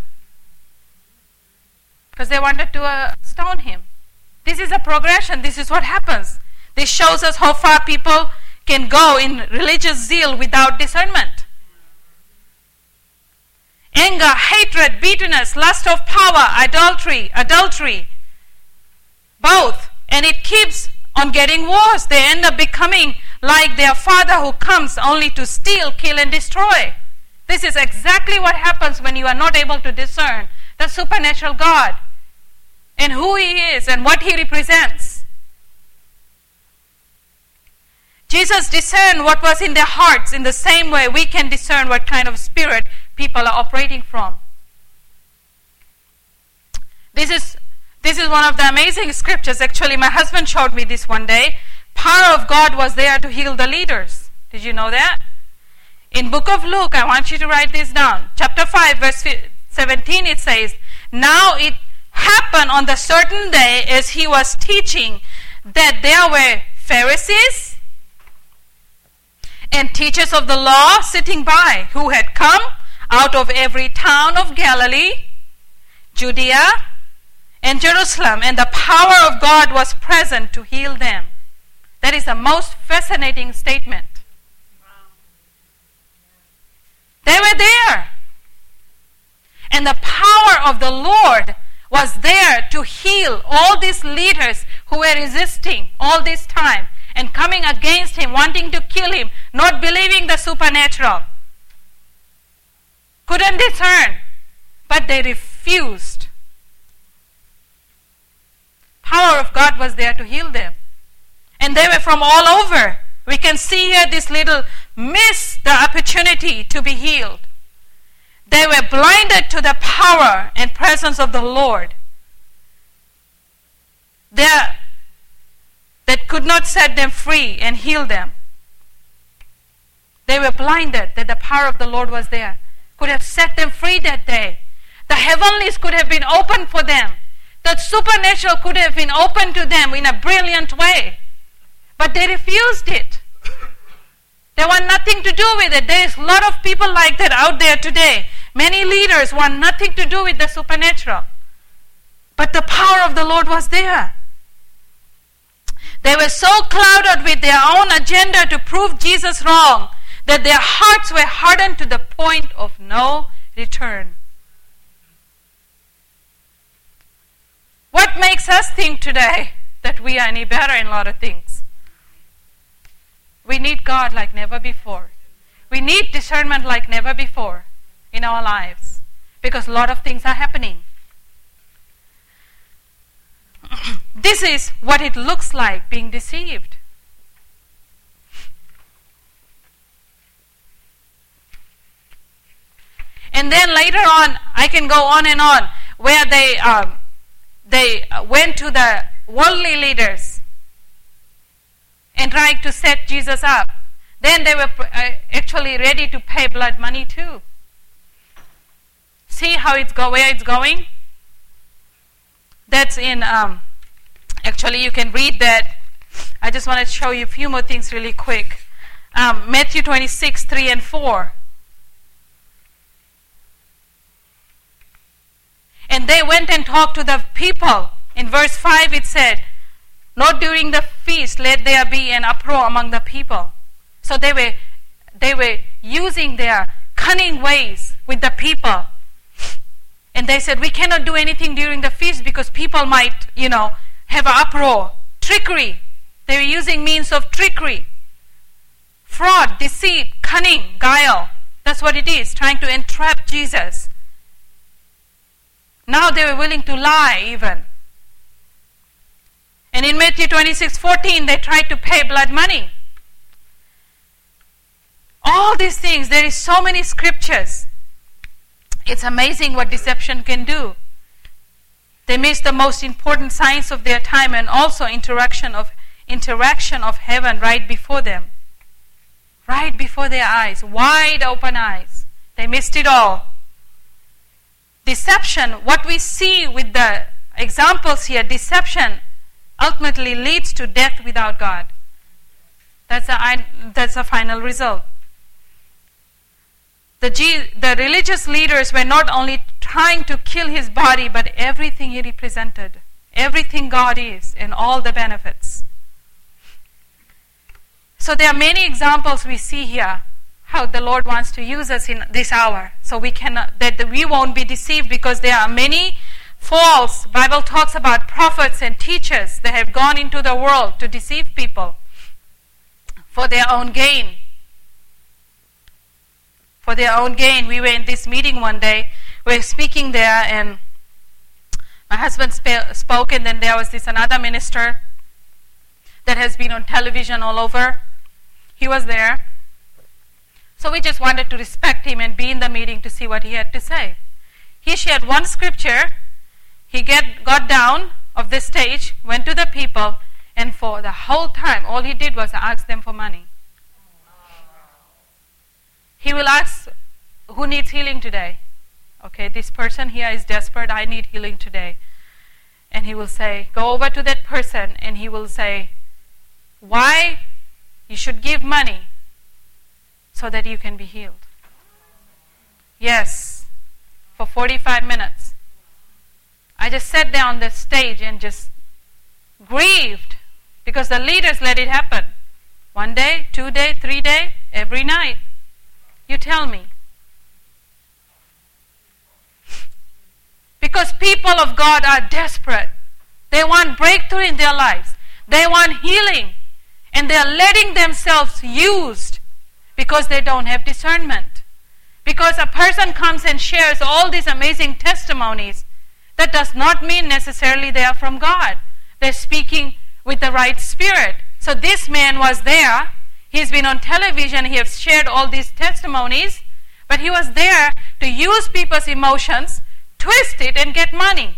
S1: because they wanted to uh, stone him. This is a progression. This is what happens. This shows us how far people can go in religious zeal without discernment. Anger, hatred, bitterness, lust of power, adultery, adultery, both. And it keeps on getting worse. They end up becoming like their father who comes only to steal, kill, and destroy. This is exactly what happens when you are not able to discern the supernatural God and who He is and what He represents. Jesus discerned what was in their hearts in the same way we can discern what kind of spirit people are operating from. This is this is one of the amazing scriptures. Actually, my husband showed me this one day. Power of God was there to heal the leaders. Did you know that? In book of Luke, I want you to write this down. Chapter 5, verse 17, it says, Now it happened on the certain day as he was teaching that there were Pharisees and teachers of the law sitting by who had come out of every town of Galilee, Judea, in Jerusalem, and the power of God was present to heal them. That is the most fascinating statement. They were there. And the power of the Lord was there to heal all these leaders who were resisting all this time and coming against him, wanting to kill him, not believing the supernatural. Couldn't discern, but they refused power of God was there to heal them. And they were from all over. We can see here this little miss the opportunity to be healed. They were blinded to the power and presence of the Lord. There, that could not set them free and heal them. They were blinded that the power of the Lord was there. Could have set them free that day. The heavenlies could have been opened for them. That supernatural could have been opened to them in a brilliant way. But they refused it. They want nothing to do with it. There is a lot of people like that out there today. Many leaders want nothing to do with the supernatural. But the power of the Lord was there. They were so clouded with their own agenda to prove Jesus wrong that their hearts were hardened to the point of no return. What makes us think today that we are any better in a lot of things? We need God like never before. We need discernment like never before in our lives because a lot of things are happening. this is what it looks like being deceived. And then later on, I can go on and on, where they um, they went to the worldly leaders and tried to set Jesus up. Then they were uh, actually ready to pay blood money too. See how it's go where it's going. That's in. Um, actually, you can read that. I just want to show you a few more things really quick. Um, Matthew 26, 3 and 4. And they went and talked to the people. In verse 5 it said, Not during the feast let there be an uproar among the people. So they were, they were using their cunning ways with the people. And they said, We cannot do anything during the feast because people might, you know, have an uproar. Trickery. They were using means of trickery. Fraud, deceit, cunning, guile. That's what it is, trying to entrap Jesus. Now they were willing to lie even. And in Matthew 26 14, they tried to pay blood money. All these things, there is so many scriptures. It's amazing what deception can do. They miss the most important signs of their time and also interaction of interaction of heaven right before them. Right before their eyes, wide open eyes. They missed it all deception, what we see with the examples here, deception ultimately leads to death without God. That's a, that's a final result. The, G, the religious leaders were not only trying to kill his body, but everything he represented, everything God is, and all the benefits. So there are many examples we see here how the Lord wants to use us in this hour. So we cannot that we won't be deceived because there are many false Bible talks about prophets and teachers that have gone into the world to deceive people for their own gain. For their own gain. We were in this meeting one day. We were speaking there and my husband sp- spoke and then there was this another minister that has been on television all over. He was there so we just wanted to respect him and be in the meeting to see what he had to say. He shared one scripture. He get, got down of the stage, went to the people, and for the whole time, all he did was ask them for money. He will ask, Who needs healing today? Okay, this person here is desperate. I need healing today. And he will say, Go over to that person, and he will say, Why you should give money so that you can be healed. Yes, for 45 minutes. I just sat there on the stage and just grieved because the leaders let it happen. One day, two day, three day, every night. You tell me. Because people of God are desperate. They want breakthrough in their lives. They want healing. And they are letting themselves used because they don't have discernment. Because a person comes and shares all these amazing testimonies, that does not mean necessarily they are from God. They're speaking with the right spirit. So this man was there. He's been on television. He has shared all these testimonies. But he was there to use people's emotions, twist it, and get money.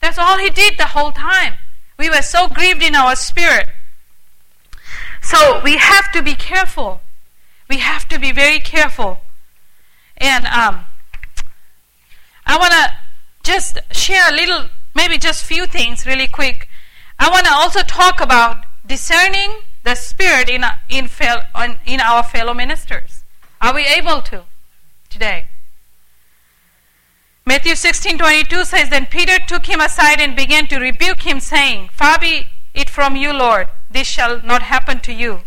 S1: That's all he did the whole time. We were so grieved in our spirit. So we have to be careful. We have to be very careful. And um, I want to just share a little, maybe just few things really quick. I want to also talk about discerning the spirit in in, in our fellow ministers. Are we able to? today. Matthew 16:22 says then Peter took him aside and began to rebuke him saying, "Far be it from you, Lord, this shall not happen to you."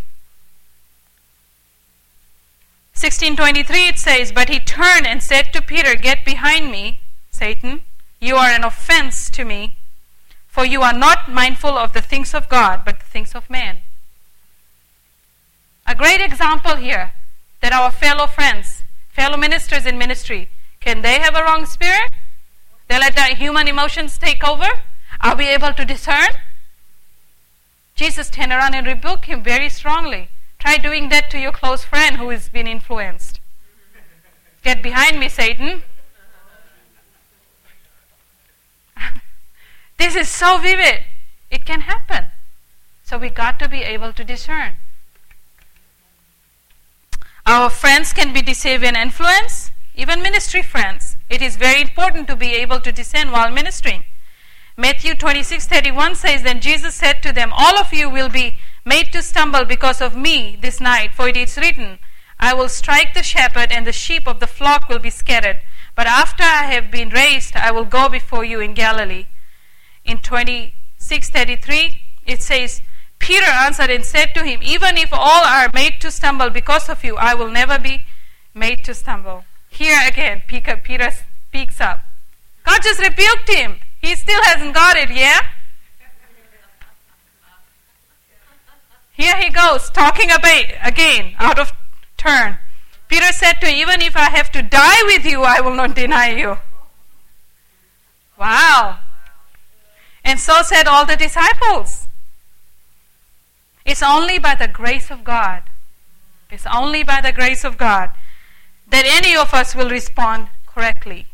S1: 16:23 it says, "But he turned and said to Peter, Get behind me, Satan, you are an offense to me, for you are not mindful of the things of God, but the things of man." A great example here that our fellow friends, fellow ministers in ministry, can they have a wrong spirit? They let their human emotions take over? Are we able to discern? Jesus turned around and rebuked him very strongly. Try doing that to your close friend who has been influenced. Get behind me, Satan. this is so vivid. It can happen. So we got to be able to discern. Our friends can be deceived and influenced, even ministry friends. It is very important to be able to discern while ministering. Matthew 26:31 says then Jesus said to them all of you will be made to stumble because of me this night for it is written I will strike the shepherd and the sheep of the flock will be scattered but after I have been raised I will go before you in Galilee. In 26:33 it says Peter answered and said to him, Even if all are made to stumble because of you, I will never be made to stumble. Here again, Peter speaks up. God just rebuked him. He still hasn't got it, yeah? Here he goes, talking about again, out of turn. Peter said to him, Even if I have to die with you, I will not deny you. Wow. And so said all the disciples. It's only by the grace of God. It's only by the grace of God that any of us will respond correctly.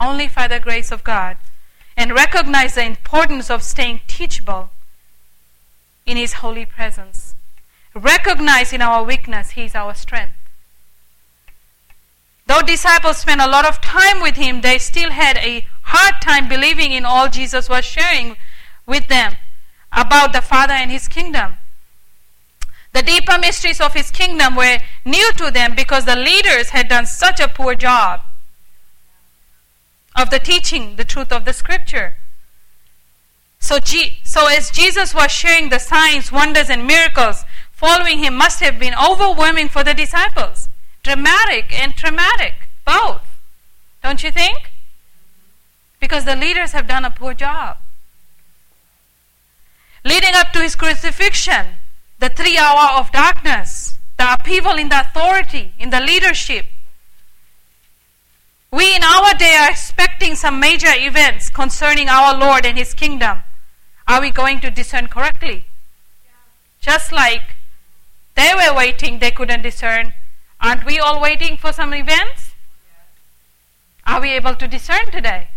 S1: Only by the grace of God. And recognize the importance of staying teachable in His holy presence. Recognize in our weakness, He is our strength. Though disciples spent a lot of time with Him, they still had a hard time believing in all Jesus was sharing with them about the Father and His kingdom. The deeper mysteries of His kingdom were new to them because the leaders had done such a poor job of the teaching the truth of the Scripture. So, G- so as Jesus was sharing the signs, wonders, and miracles, following Him must have been overwhelming for the disciples. Dramatic and traumatic, both. Don't you think? Because the leaders have done a poor job leading up to his crucifixion, the three hour of darkness, the upheaval in the authority, in the leadership. We in our day are expecting some major events concerning our Lord and his kingdom. Are we going to discern correctly? Just like they were waiting, they couldn't discern. Aren't we all waiting for some events? Are we able to discern today?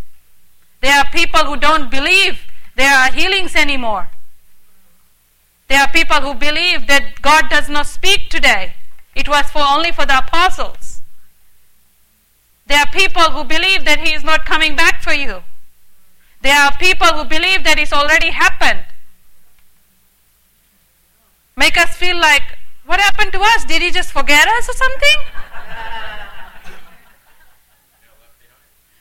S1: There are people who don't believe there are healings anymore. There are people who believe that God does not speak today. It was for only for the apostles. There are people who believe that He is not coming back for you. There are people who believe that it's already happened. Make us feel like, what happened to us? Did He just forget us or something?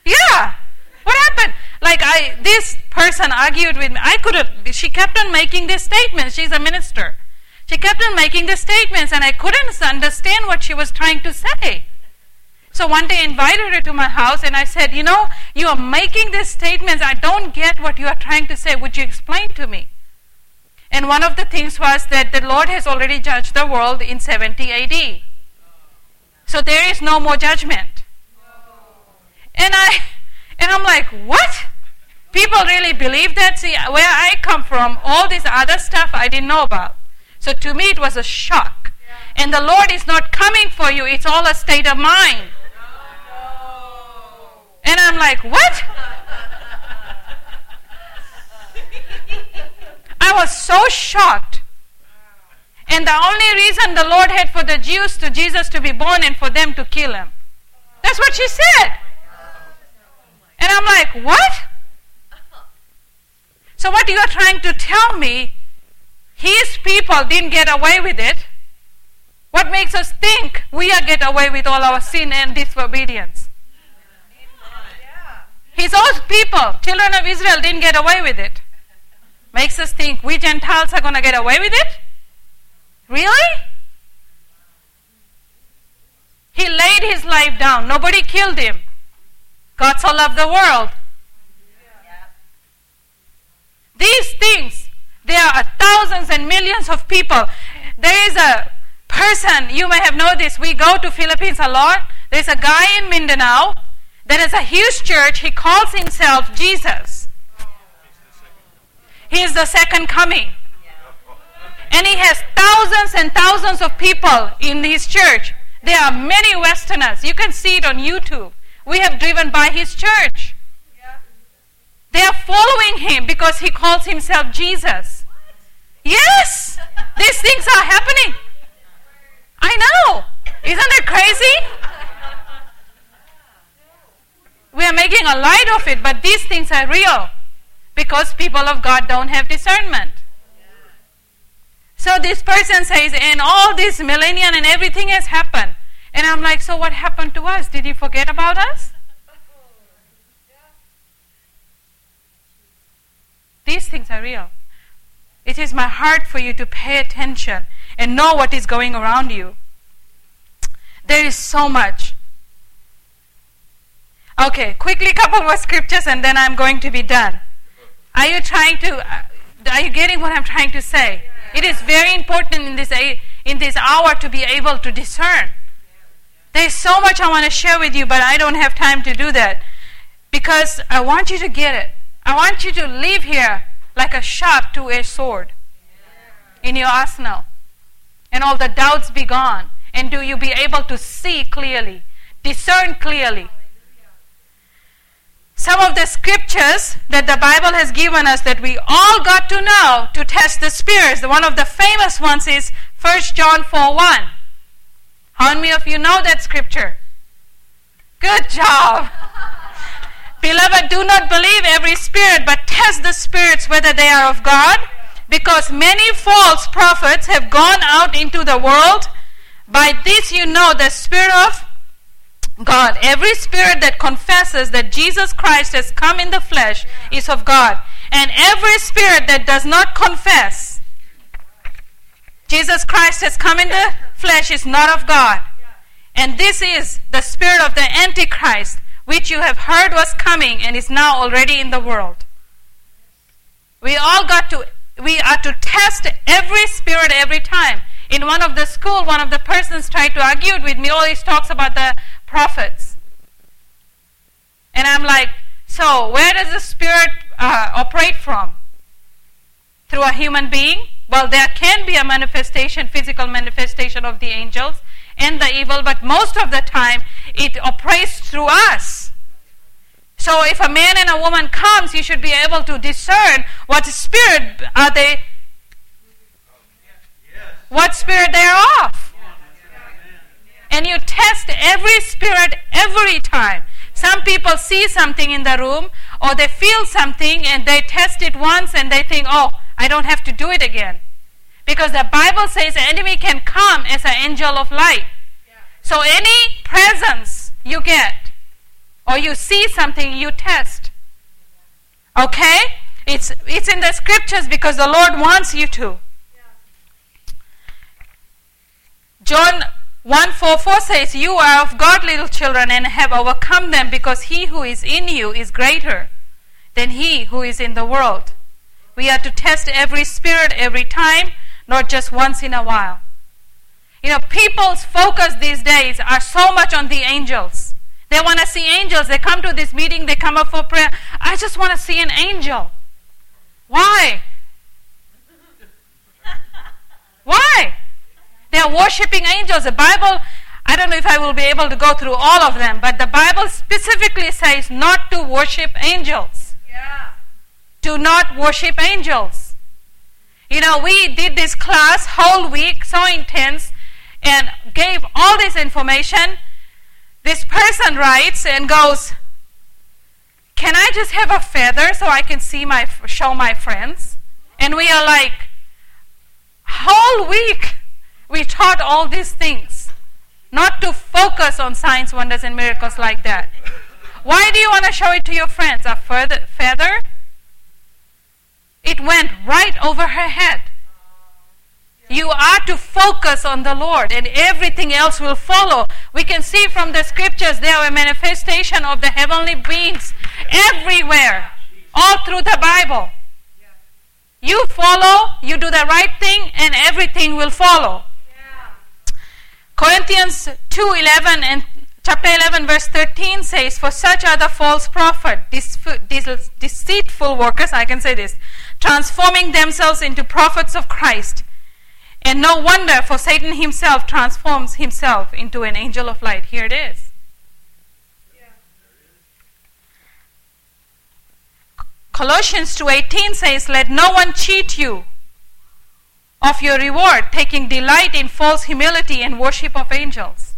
S1: Yeah. What happened? Like I, this person argued with me. I could have. She kept on making these statements. She's a minister. She kept on making the statements, and I couldn't understand what she was trying to say. So one day I invited her to my house, and I said, "You know, you are making these statements. I don't get what you are trying to say. Would you explain to me?" And one of the things was that the Lord has already judged the world in 70 AD. So there is no more judgment. And I and I'm like, "What?" People really believe that. See, where I come from, all this other stuff I didn't know about. So to me, it was a shock. And the Lord is not coming for you, it's all a state of mind. And I'm like, what? I was so shocked. And the only reason the Lord had for the Jews to Jesus to be born and for them to kill him. That's what she said. And I'm like, what? So, what you are trying to tell me, his people didn't get away with it. What makes us think we are get away with all our sin and disobedience. His own people, children of Israel, didn't get away with it. Makes us think we Gentiles are going to get away with it? Really? He laid his life down. Nobody killed him. God so loved the world. These things, there are thousands and millions of people. There is a person, you may have noticed, we go to Philippines a lot. There's a guy in Mindanao that has a huge church. He calls himself Jesus. He is the second coming. And he has thousands and thousands of people in his church. There are many Westerners. You can see it on YouTube. We have driven by his church. They are following him because he calls himself Jesus. Yes, these things are happening. I know. Isn't it crazy? We are making a light of it, but these things are real because people of God don't have discernment. So this person says, and all this millennium and everything has happened. And I'm like, so what happened to us? Did he forget about us? These things are real. It is my heart for you to pay attention and know what is going around you. There is so much. Okay, quickly, couple more scriptures and then I'm going to be done. Are you trying to? Uh, are you getting what I'm trying to say? It is very important in this in this hour to be able to discern. There's so much I want to share with you, but I don't have time to do that because I want you to get it. I want you to leave here like a sharp two-edged sword in your arsenal, and all the doubts be gone. And do you be able to see clearly, discern clearly? Some of the scriptures that the Bible has given us that we all got to know to test the spirits. One of the famous ones is 1 John 4 1. How many of you know that scripture? Good job. Beloved, do not believe every spirit, but test the spirits whether they are of God, because many false prophets have gone out into the world. By this you know the Spirit of God. Every spirit that confesses that Jesus Christ has come in the flesh is of God. And every spirit that does not confess Jesus Christ has come in the flesh is not of God. And this is the spirit of the Antichrist, which you have heard was coming and is now already in the world. We all got to, we are to test every spirit every time. In one of the school, one of the persons tried to argue with me, always talks about the prophets. And I'm like, so where does the spirit uh, operate from? Through a human being? Well, there can be a manifestation, physical manifestation of the angels and the evil, but most of the time it operates through us. So if a man and a woman comes, you should be able to discern what spirit are they, what spirit they are of. And you test every spirit every time. Some people see something in the room or they feel something and they test it once and they think, oh, I don't have to do it again. Because the Bible says the enemy can come as an angel of light. So any presence you get or you see something, you test. Okay? It's, it's in the scriptures because the Lord wants you to. John 1 4 4 says, You are of God, little children, and have overcome them because he who is in you is greater than he who is in the world. We are to test every spirit every time, not just once in a while. You know, people's focus these days are so much on the angels. They want to see angels. They come to this meeting, they come up for prayer. I just want to see an angel. Why? Why? They are worshiping angels. The Bible, I don't know if I will be able to go through all of them, but the Bible specifically says not to worship angels. Yeah. Do not worship angels. You know, we did this class whole week, so intense, and gave all this information. This person writes and goes, "Can I just have a feather so I can see my show my friends?" And we are like, whole week we taught all these things. not to focus on signs, wonders, and miracles like that. Why do you want to show it to your friends? A feather? It went right over her head. You are to focus on the Lord and everything else will follow. We can see from the scriptures there are a manifestation of the heavenly beings everywhere, all through the Bible. You follow, you do the right thing, and everything will follow. Corinthians 2:11 and chapter 11 verse 13 says for such are the false prophet deceitful workers I can say this transforming themselves into prophets of Christ. And no wonder for Satan himself transforms himself into an angel of light. Here it is. Colossians 2:18 says let no one cheat you of your reward, taking delight in false humility and worship of angels,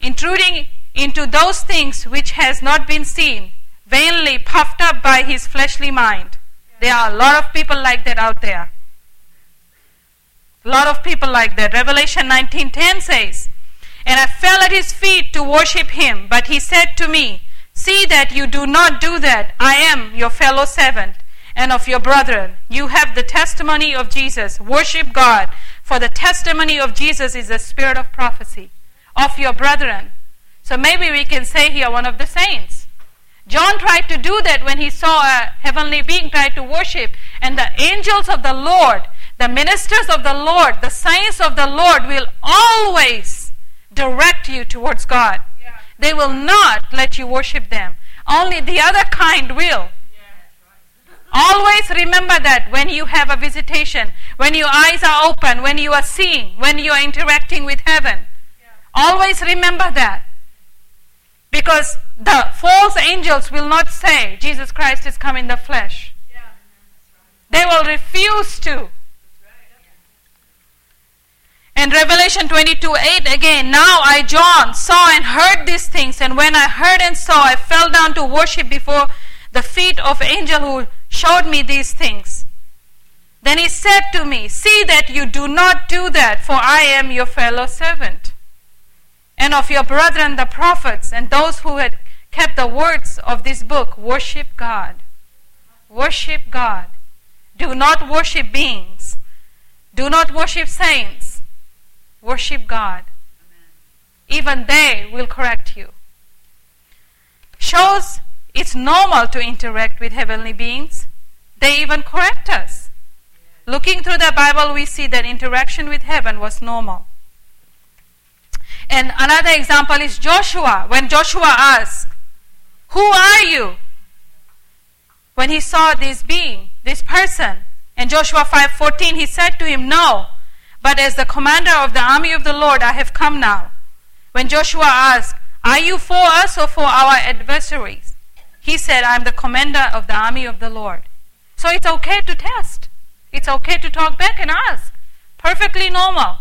S1: intruding into those things which has not been seen, vainly puffed up by his fleshly mind. There are a lot of people like that out there. A lot of people like that. Revelation 19:10 says, "And I fell at his feet to worship him, but he said to me, See that you do not do that. I am your fellow servant and of your brethren. You have the testimony of Jesus. Worship God, for the testimony of Jesus is the spirit of prophecy. Of your brethren. So maybe we can say here one of the saints. John tried to do that when he saw a heavenly being try to worship, and the angels of the Lord, the ministers of the Lord, the saints of the Lord will always direct you towards God. Yeah. They will not let you worship them. Only the other kind will. Always remember that when you have a visitation, when your eyes are open, when you are seeing, when you are interacting with heaven. Always remember that. Because the false angels will not say Jesus Christ is come in the flesh. They will refuse to. And Revelation 22 8 again, now I, John, saw and heard these things, and when I heard and saw, I fell down to worship before the feet of angel who showed me these things. Then he said to me, See that you do not do that, for I am your fellow servant, and of your brethren the prophets, and those who had kept the words of this book. Worship God. Worship God. Do not worship beings. Do not worship saints. Worship God. Even they will correct you. Shows it's normal to interact with heavenly beings. They even correct us. Looking through the Bible, we see that interaction with heaven was normal. And another example is Joshua. When Joshua asked, Who are you? When he saw this being, this person, in Joshua 5:14 he said to him, "No, but as the commander of the army of the Lord I have come now." When Joshua asked, "Are you for us or for our adversaries?" He said, I'm the commander of the army of the Lord. So it's okay to test. It's okay to talk back and ask. Perfectly normal.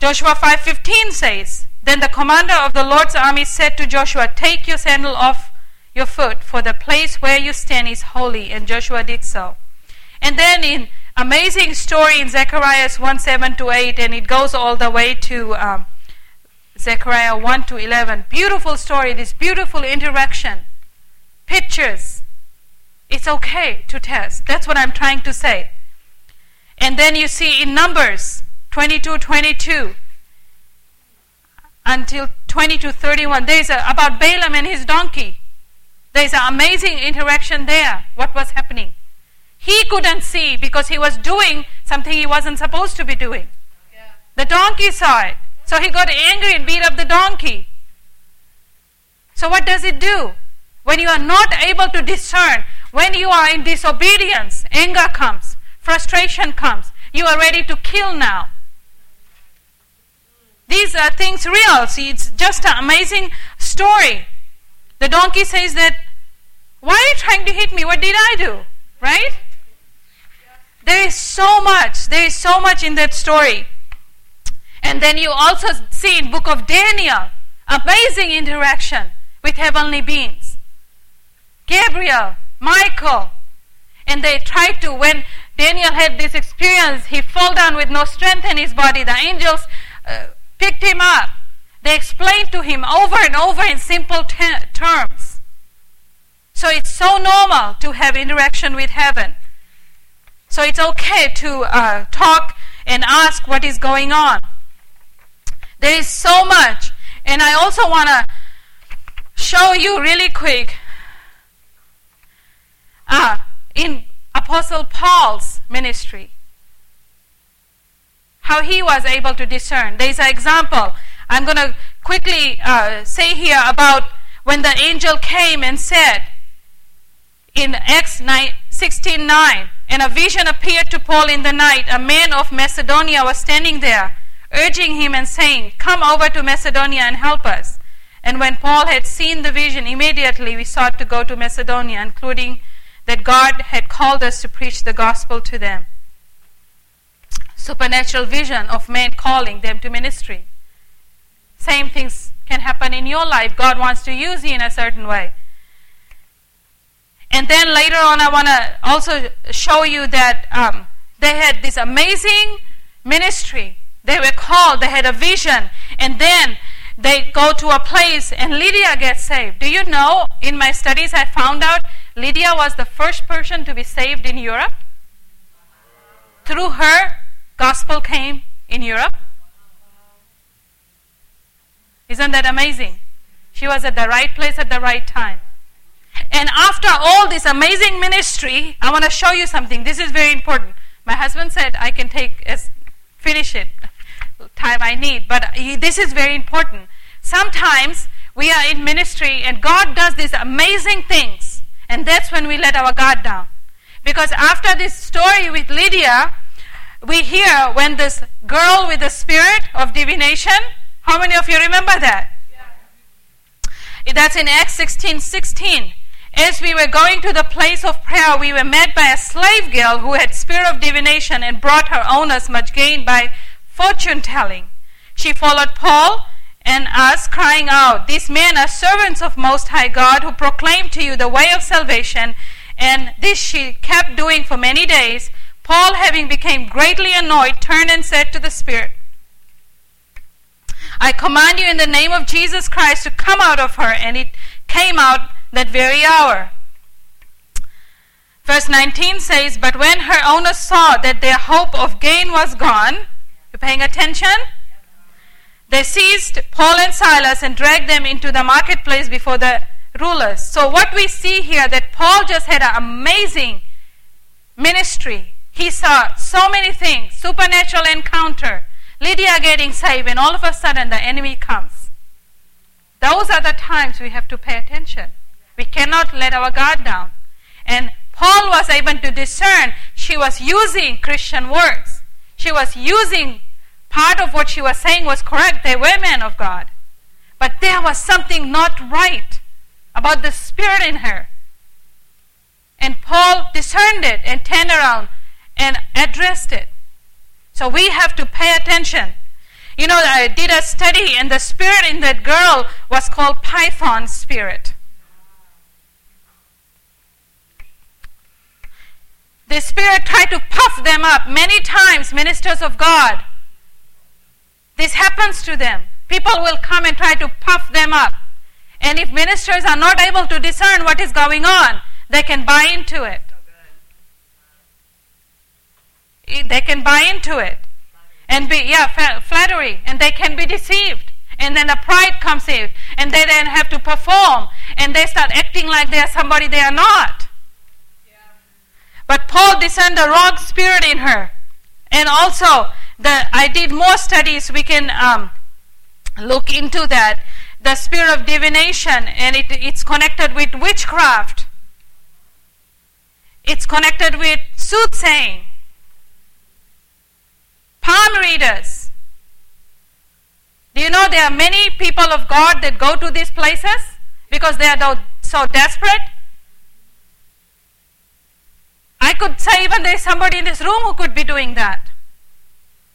S1: Joshua 5:15 says, Then the commander of the Lord's army said to Joshua, Take your sandal off your foot, for the place where you stand is holy. And Joshua did so. And then in amazing story in Zechariah 1 7 to 8, and it goes all the way to um, Zechariah 1 to 11. Beautiful story, this beautiful interaction. Pictures. It's okay to test. That's what I'm trying to say. And then you see in Numbers 22 22 until 22 31, there's a, about Balaam and his donkey. There's an amazing interaction there. What was happening? He couldn't see because he was doing something he wasn't supposed to be doing. Yeah. The donkey saw it. So he got angry and beat up the donkey. So what does it do? When you are not able to discern, when you are in disobedience, anger comes, frustration comes. You are ready to kill now. These are things real. See, it's just an amazing story. The donkey says that, Why are you trying to hit me? What did I do? Right? There is so much. There is so much in that story. And then you also see in book of Daniel, amazing interaction with heavenly beings. Gabriel, Michael, and they tried to, when Daniel had this experience. He fell down with no strength in his body. The angels uh, picked him up. They explained to him over and over in simple te- terms. So it's so normal to have interaction with heaven. So it's okay to uh, talk and ask what is going on. There is so much. And I also want to show you really quick. Uh, in Apostle Paul's ministry, how he was able to discern. There is an example. I'm going to quickly uh, say here about when the angel came and said in Acts 9, 16 9, and a vision appeared to Paul in the night. A man of Macedonia was standing there, urging him and saying, Come over to Macedonia and help us. And when Paul had seen the vision, immediately we sought to go to Macedonia, including that God had called us to preach the gospel to them. Supernatural vision of men calling them to ministry. Same things can happen in your life. God wants to use you in a certain way. And then later on, I want to also show you that um, they had this amazing ministry. They were called, they had a vision, and then they go to a place and Lydia gets saved. Do you know, in my studies, I found out Lydia was the first person to be saved in Europe? Through her, gospel came in Europe. Isn't that amazing? She was at the right place at the right time. And after all this amazing ministry, I want to show you something. This is very important. My husband said I can take as finish it time I need, but this is very important. Sometimes we are in ministry and God does these amazing things, and that's when we let our guard down. Because after this story with Lydia, we hear when this girl with the spirit of divination how many of you remember that? Yeah. That's in Acts 16 16. As we were going to the place of prayer, we were met by a slave girl who had spirit of divination and brought her owners much gain by fortune telling. She followed Paul and us, crying out, These men are servants of Most High God who proclaim to you the way of salvation. And this she kept doing for many days. Paul, having become greatly annoyed, turned and said to the Spirit, I command you in the name of Jesus Christ to come out of her. And it came out that very hour. Verse 19 says, But when her owners saw that their hope of gain was gone, you paying attention? They seized Paul and Silas and dragged them into the marketplace before the rulers. So what we see here that Paul just had an amazing ministry. He saw so many things, supernatural encounter. Lydia getting saved, and all of a sudden the enemy comes. Those are the times we have to pay attention. We cannot let our guard down. And Paul was able to discern she was using Christian words. She was using part of what she was saying was correct. They were men of God. But there was something not right about the spirit in her. And Paul discerned it and turned around and addressed it. So we have to pay attention. You know, I did a study, and the spirit in that girl was called Python spirit. The spirit tried to puff them up. Many times, ministers of God. This happens to them. People will come and try to puff them up. And if ministers are not able to discern what is going on, they can buy into it. Eh, they can buy into it. And be yeah flattery. And they can be deceived. And then the pride comes in. And they then have to perform. And they start acting like they are somebody they are not but paul discerned the wrong spirit in her. And also the i did more studies we can um, look into that. The spirit of divination and it, it's connected with witchcraft. It's connected with soothsaying. Palm readers. Do you know there are many people of God that go to these places? Because they are so desperate? I could say even there is somebody in this room who could be doing that.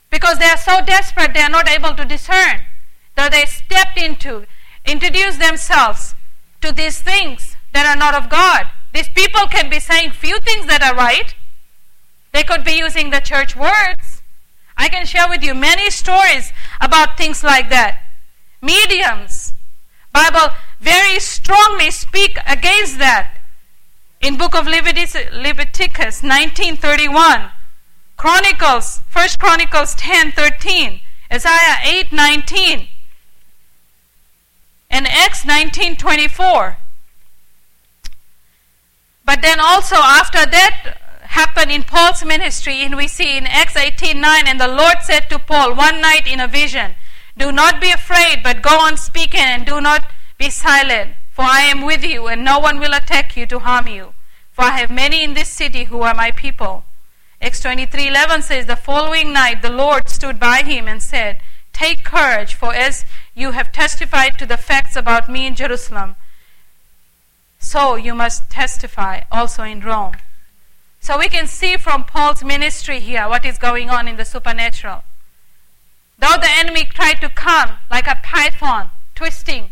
S1: Because they are so desperate, they are not able to discern. That they stepped into, introduce themselves to these things that are not of God. These people can be saying few things that are right, They could be using the church words. I can share with you many stories about things like that. Mediums. Bible very strongly speak against that. In book of Leviticus, Leviticus 1931, Chronicles, 1 Chronicles 10:13, Isaiah 8:19, and Acts 19:24. But then also after that happened in Paul's ministry, and we see in Acts 18:9, and the Lord said to Paul one night in a vision, "Do not be afraid, but go on speaking, and do not be silent, for I am with you, and no one will attack you to harm you. For I have many in this city who are my people." Acts 23:11 says, "The following night the Lord stood by him and said, Take courage, for as you have testified to the facts about me in Jerusalem, so you must testify also in Rome. So we can see from Paul's ministry here what is going on in the supernatural. Though the enemy tried to come like a python, twisting,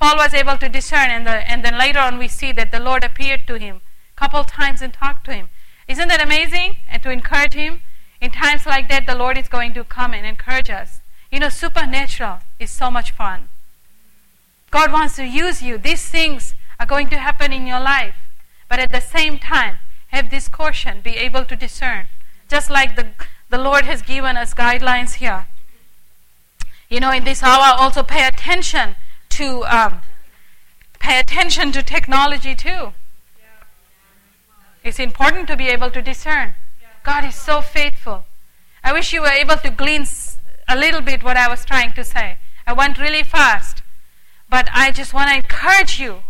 S1: Paul was able to discern, and, the, and then later on we see that the Lord appeared to him a couple times and talked to him. Isn't that amazing? And to encourage him, in times like that, the Lord is going to come and encourage us. You know, supernatural is so much fun. God wants to use you. These things are going to happen in your life. But at the same time, have this caution, be able to discern. Just like the, the Lord has given us guidelines here. You know, in this hour, also pay attention to um, pay attention to technology too. It's important to be able to discern. God is so faithful. I wish you were able to glean a little bit what I was trying to say. I went really fast. But I just want to encourage you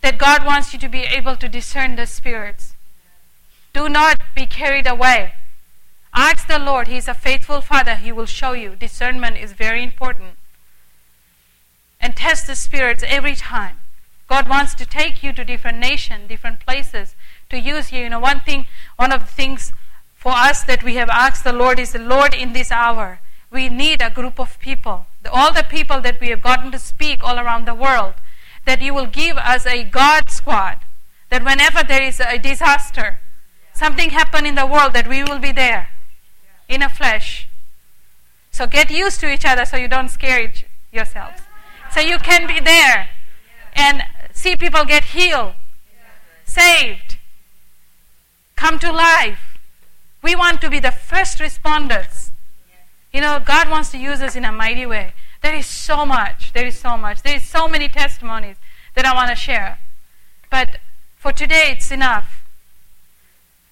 S1: that God wants you to be able to discern the spirits. Do not be carried away. Ask the Lord. He is a faithful Father. He will show you. Discernment is very important. And test the spirits every time. God wants to take you to different nations, different places, to use you. You know, one thing, one of the things for us that we have asked the Lord is, the Lord, in this hour, we need a group of people. All the people that we have gotten to speak all around the world, that you will give us a God squad. That whenever there is a disaster, something happen in the world, that we will be there in a flesh. So get used to each other so you don't scare yourselves. So you can be there and see people get healed, saved, come to life. We want to be the first responders. You know, God wants to use us in a mighty way. There is so much. There is so much. There is so many testimonies that I want to share. But for today, it's enough.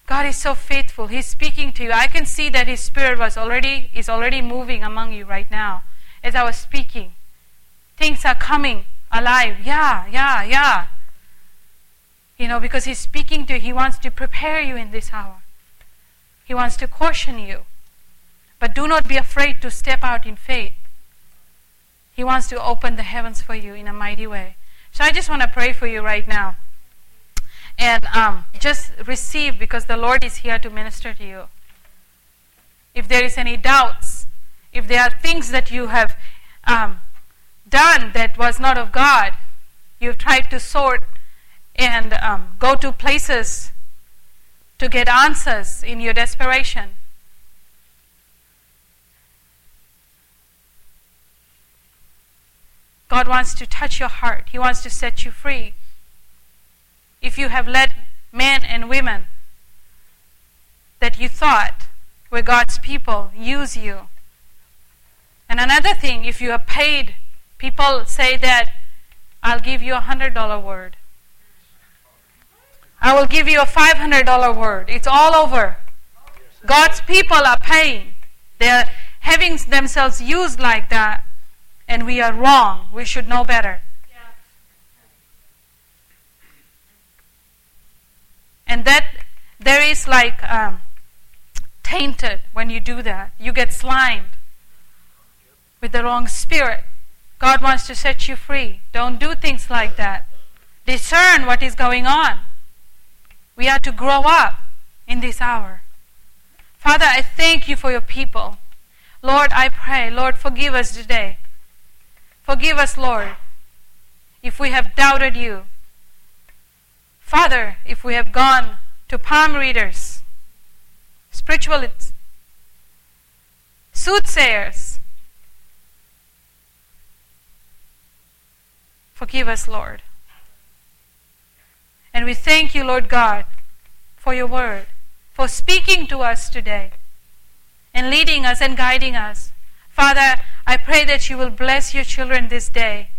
S1: God is so faithful. He's speaking to you. I can see that His Spirit was already is already moving among you right now as I was speaking. Things are coming alive. Yeah, yeah, yeah. You know, because He's speaking to you, He wants to prepare you in this hour. He wants to caution you. But do not be afraid to step out in faith. He wants to open the heavens for you in a mighty way. So I just want to pray for you right now. And um, just receive because the Lord is here to minister to you. If there is any doubts, if there are things that you have um, done that was not of God, you've tried to sort and um, go to places to get answers in your desperation. God wants to touch your heart. He wants to set you free. If you have let men and women that you thought were God's people use you. And another thing, if you are paid People say that I'll give you a hundred dollar word. I will give you a five hundred dollar word. It's all over. God's people are paying. They're having themselves used like that, and we are wrong. We should know better. And that there is like um, tainted when you do that. You get slimed with the wrong spirit. God wants to set you free. Don't do things like that. Discern what is going on. We are to grow up in this hour. Father, I thank you for your people. Lord, I pray, Lord, forgive us today. Forgive us, Lord, if we have doubted you. Father, if we have gone to palm readers, spiritualists, soothsayers. Forgive us, Lord. And we thank you, Lord God, for your word, for speaking to us today and leading us and guiding us. Father, I pray that you will bless your children this day.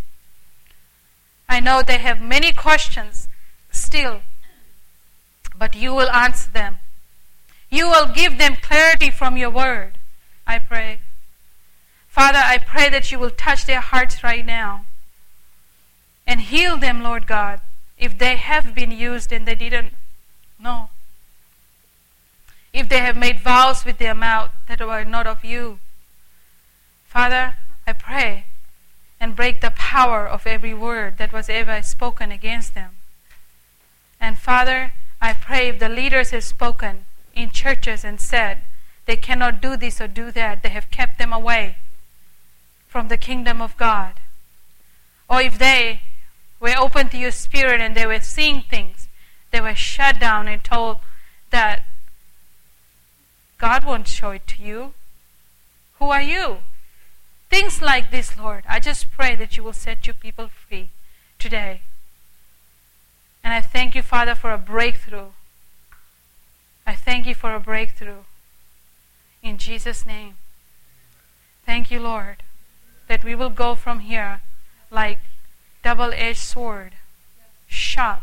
S1: I know they have many questions still, but you will answer them. You will give them clarity from your word, I pray. Father, I pray that you will touch their hearts right now and heal them, Lord God, if they have been used and they didn't know. If they have made vows with their mouth that were not of you. Father, I pray and break the power of every word that was ever spoken against them. And Father, I pray if the leaders have spoken in churches and said they cannot do this or do that, they have kept them away from the kingdom of God. Or if they were open to your spirit and they were seeing things, they were shut down and told that God won't show it to you. Who are you? Things like this, Lord. I just pray that you will set your people free today. And I thank you, Father, for a breakthrough. I thank you for a breakthrough. In Jesus' name. Thank you, Lord, that we will go from here like double-edged sword, sharp,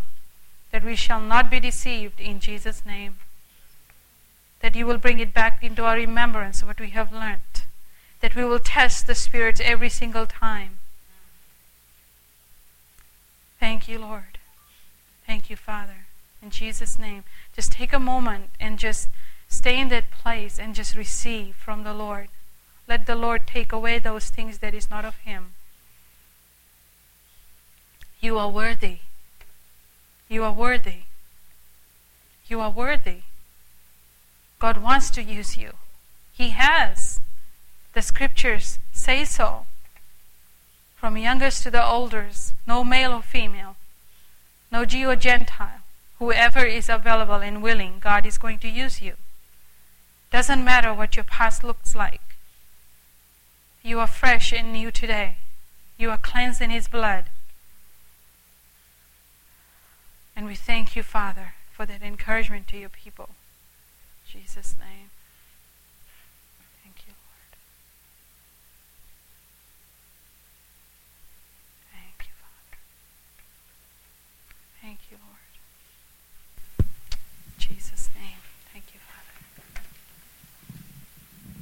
S1: that we shall not be deceived in Jesus' name. That you will bring it back into our remembrance what we have learned. That we will test the spirits every single time. Thank you, Lord. Thank you, Father. In Jesus' name, just take a moment and just stay in that place and just receive from the Lord. Let the Lord take away those things that is not of Him. You are worthy. You are worthy. You are worthy. God wants to use you. He has. The scriptures say so. From youngest to the oldest, no male or female no Jew or Gentile, whoever is available and willing, God is going to use you. Doesn't matter what your past looks like. You are fresh and new today. You are cleansed in His blood. And we thank you, Father, for that encouragement to your people. In Jesus' name. Thank you, Lord. Thank you, Father. Thank you, Lord. Jesus.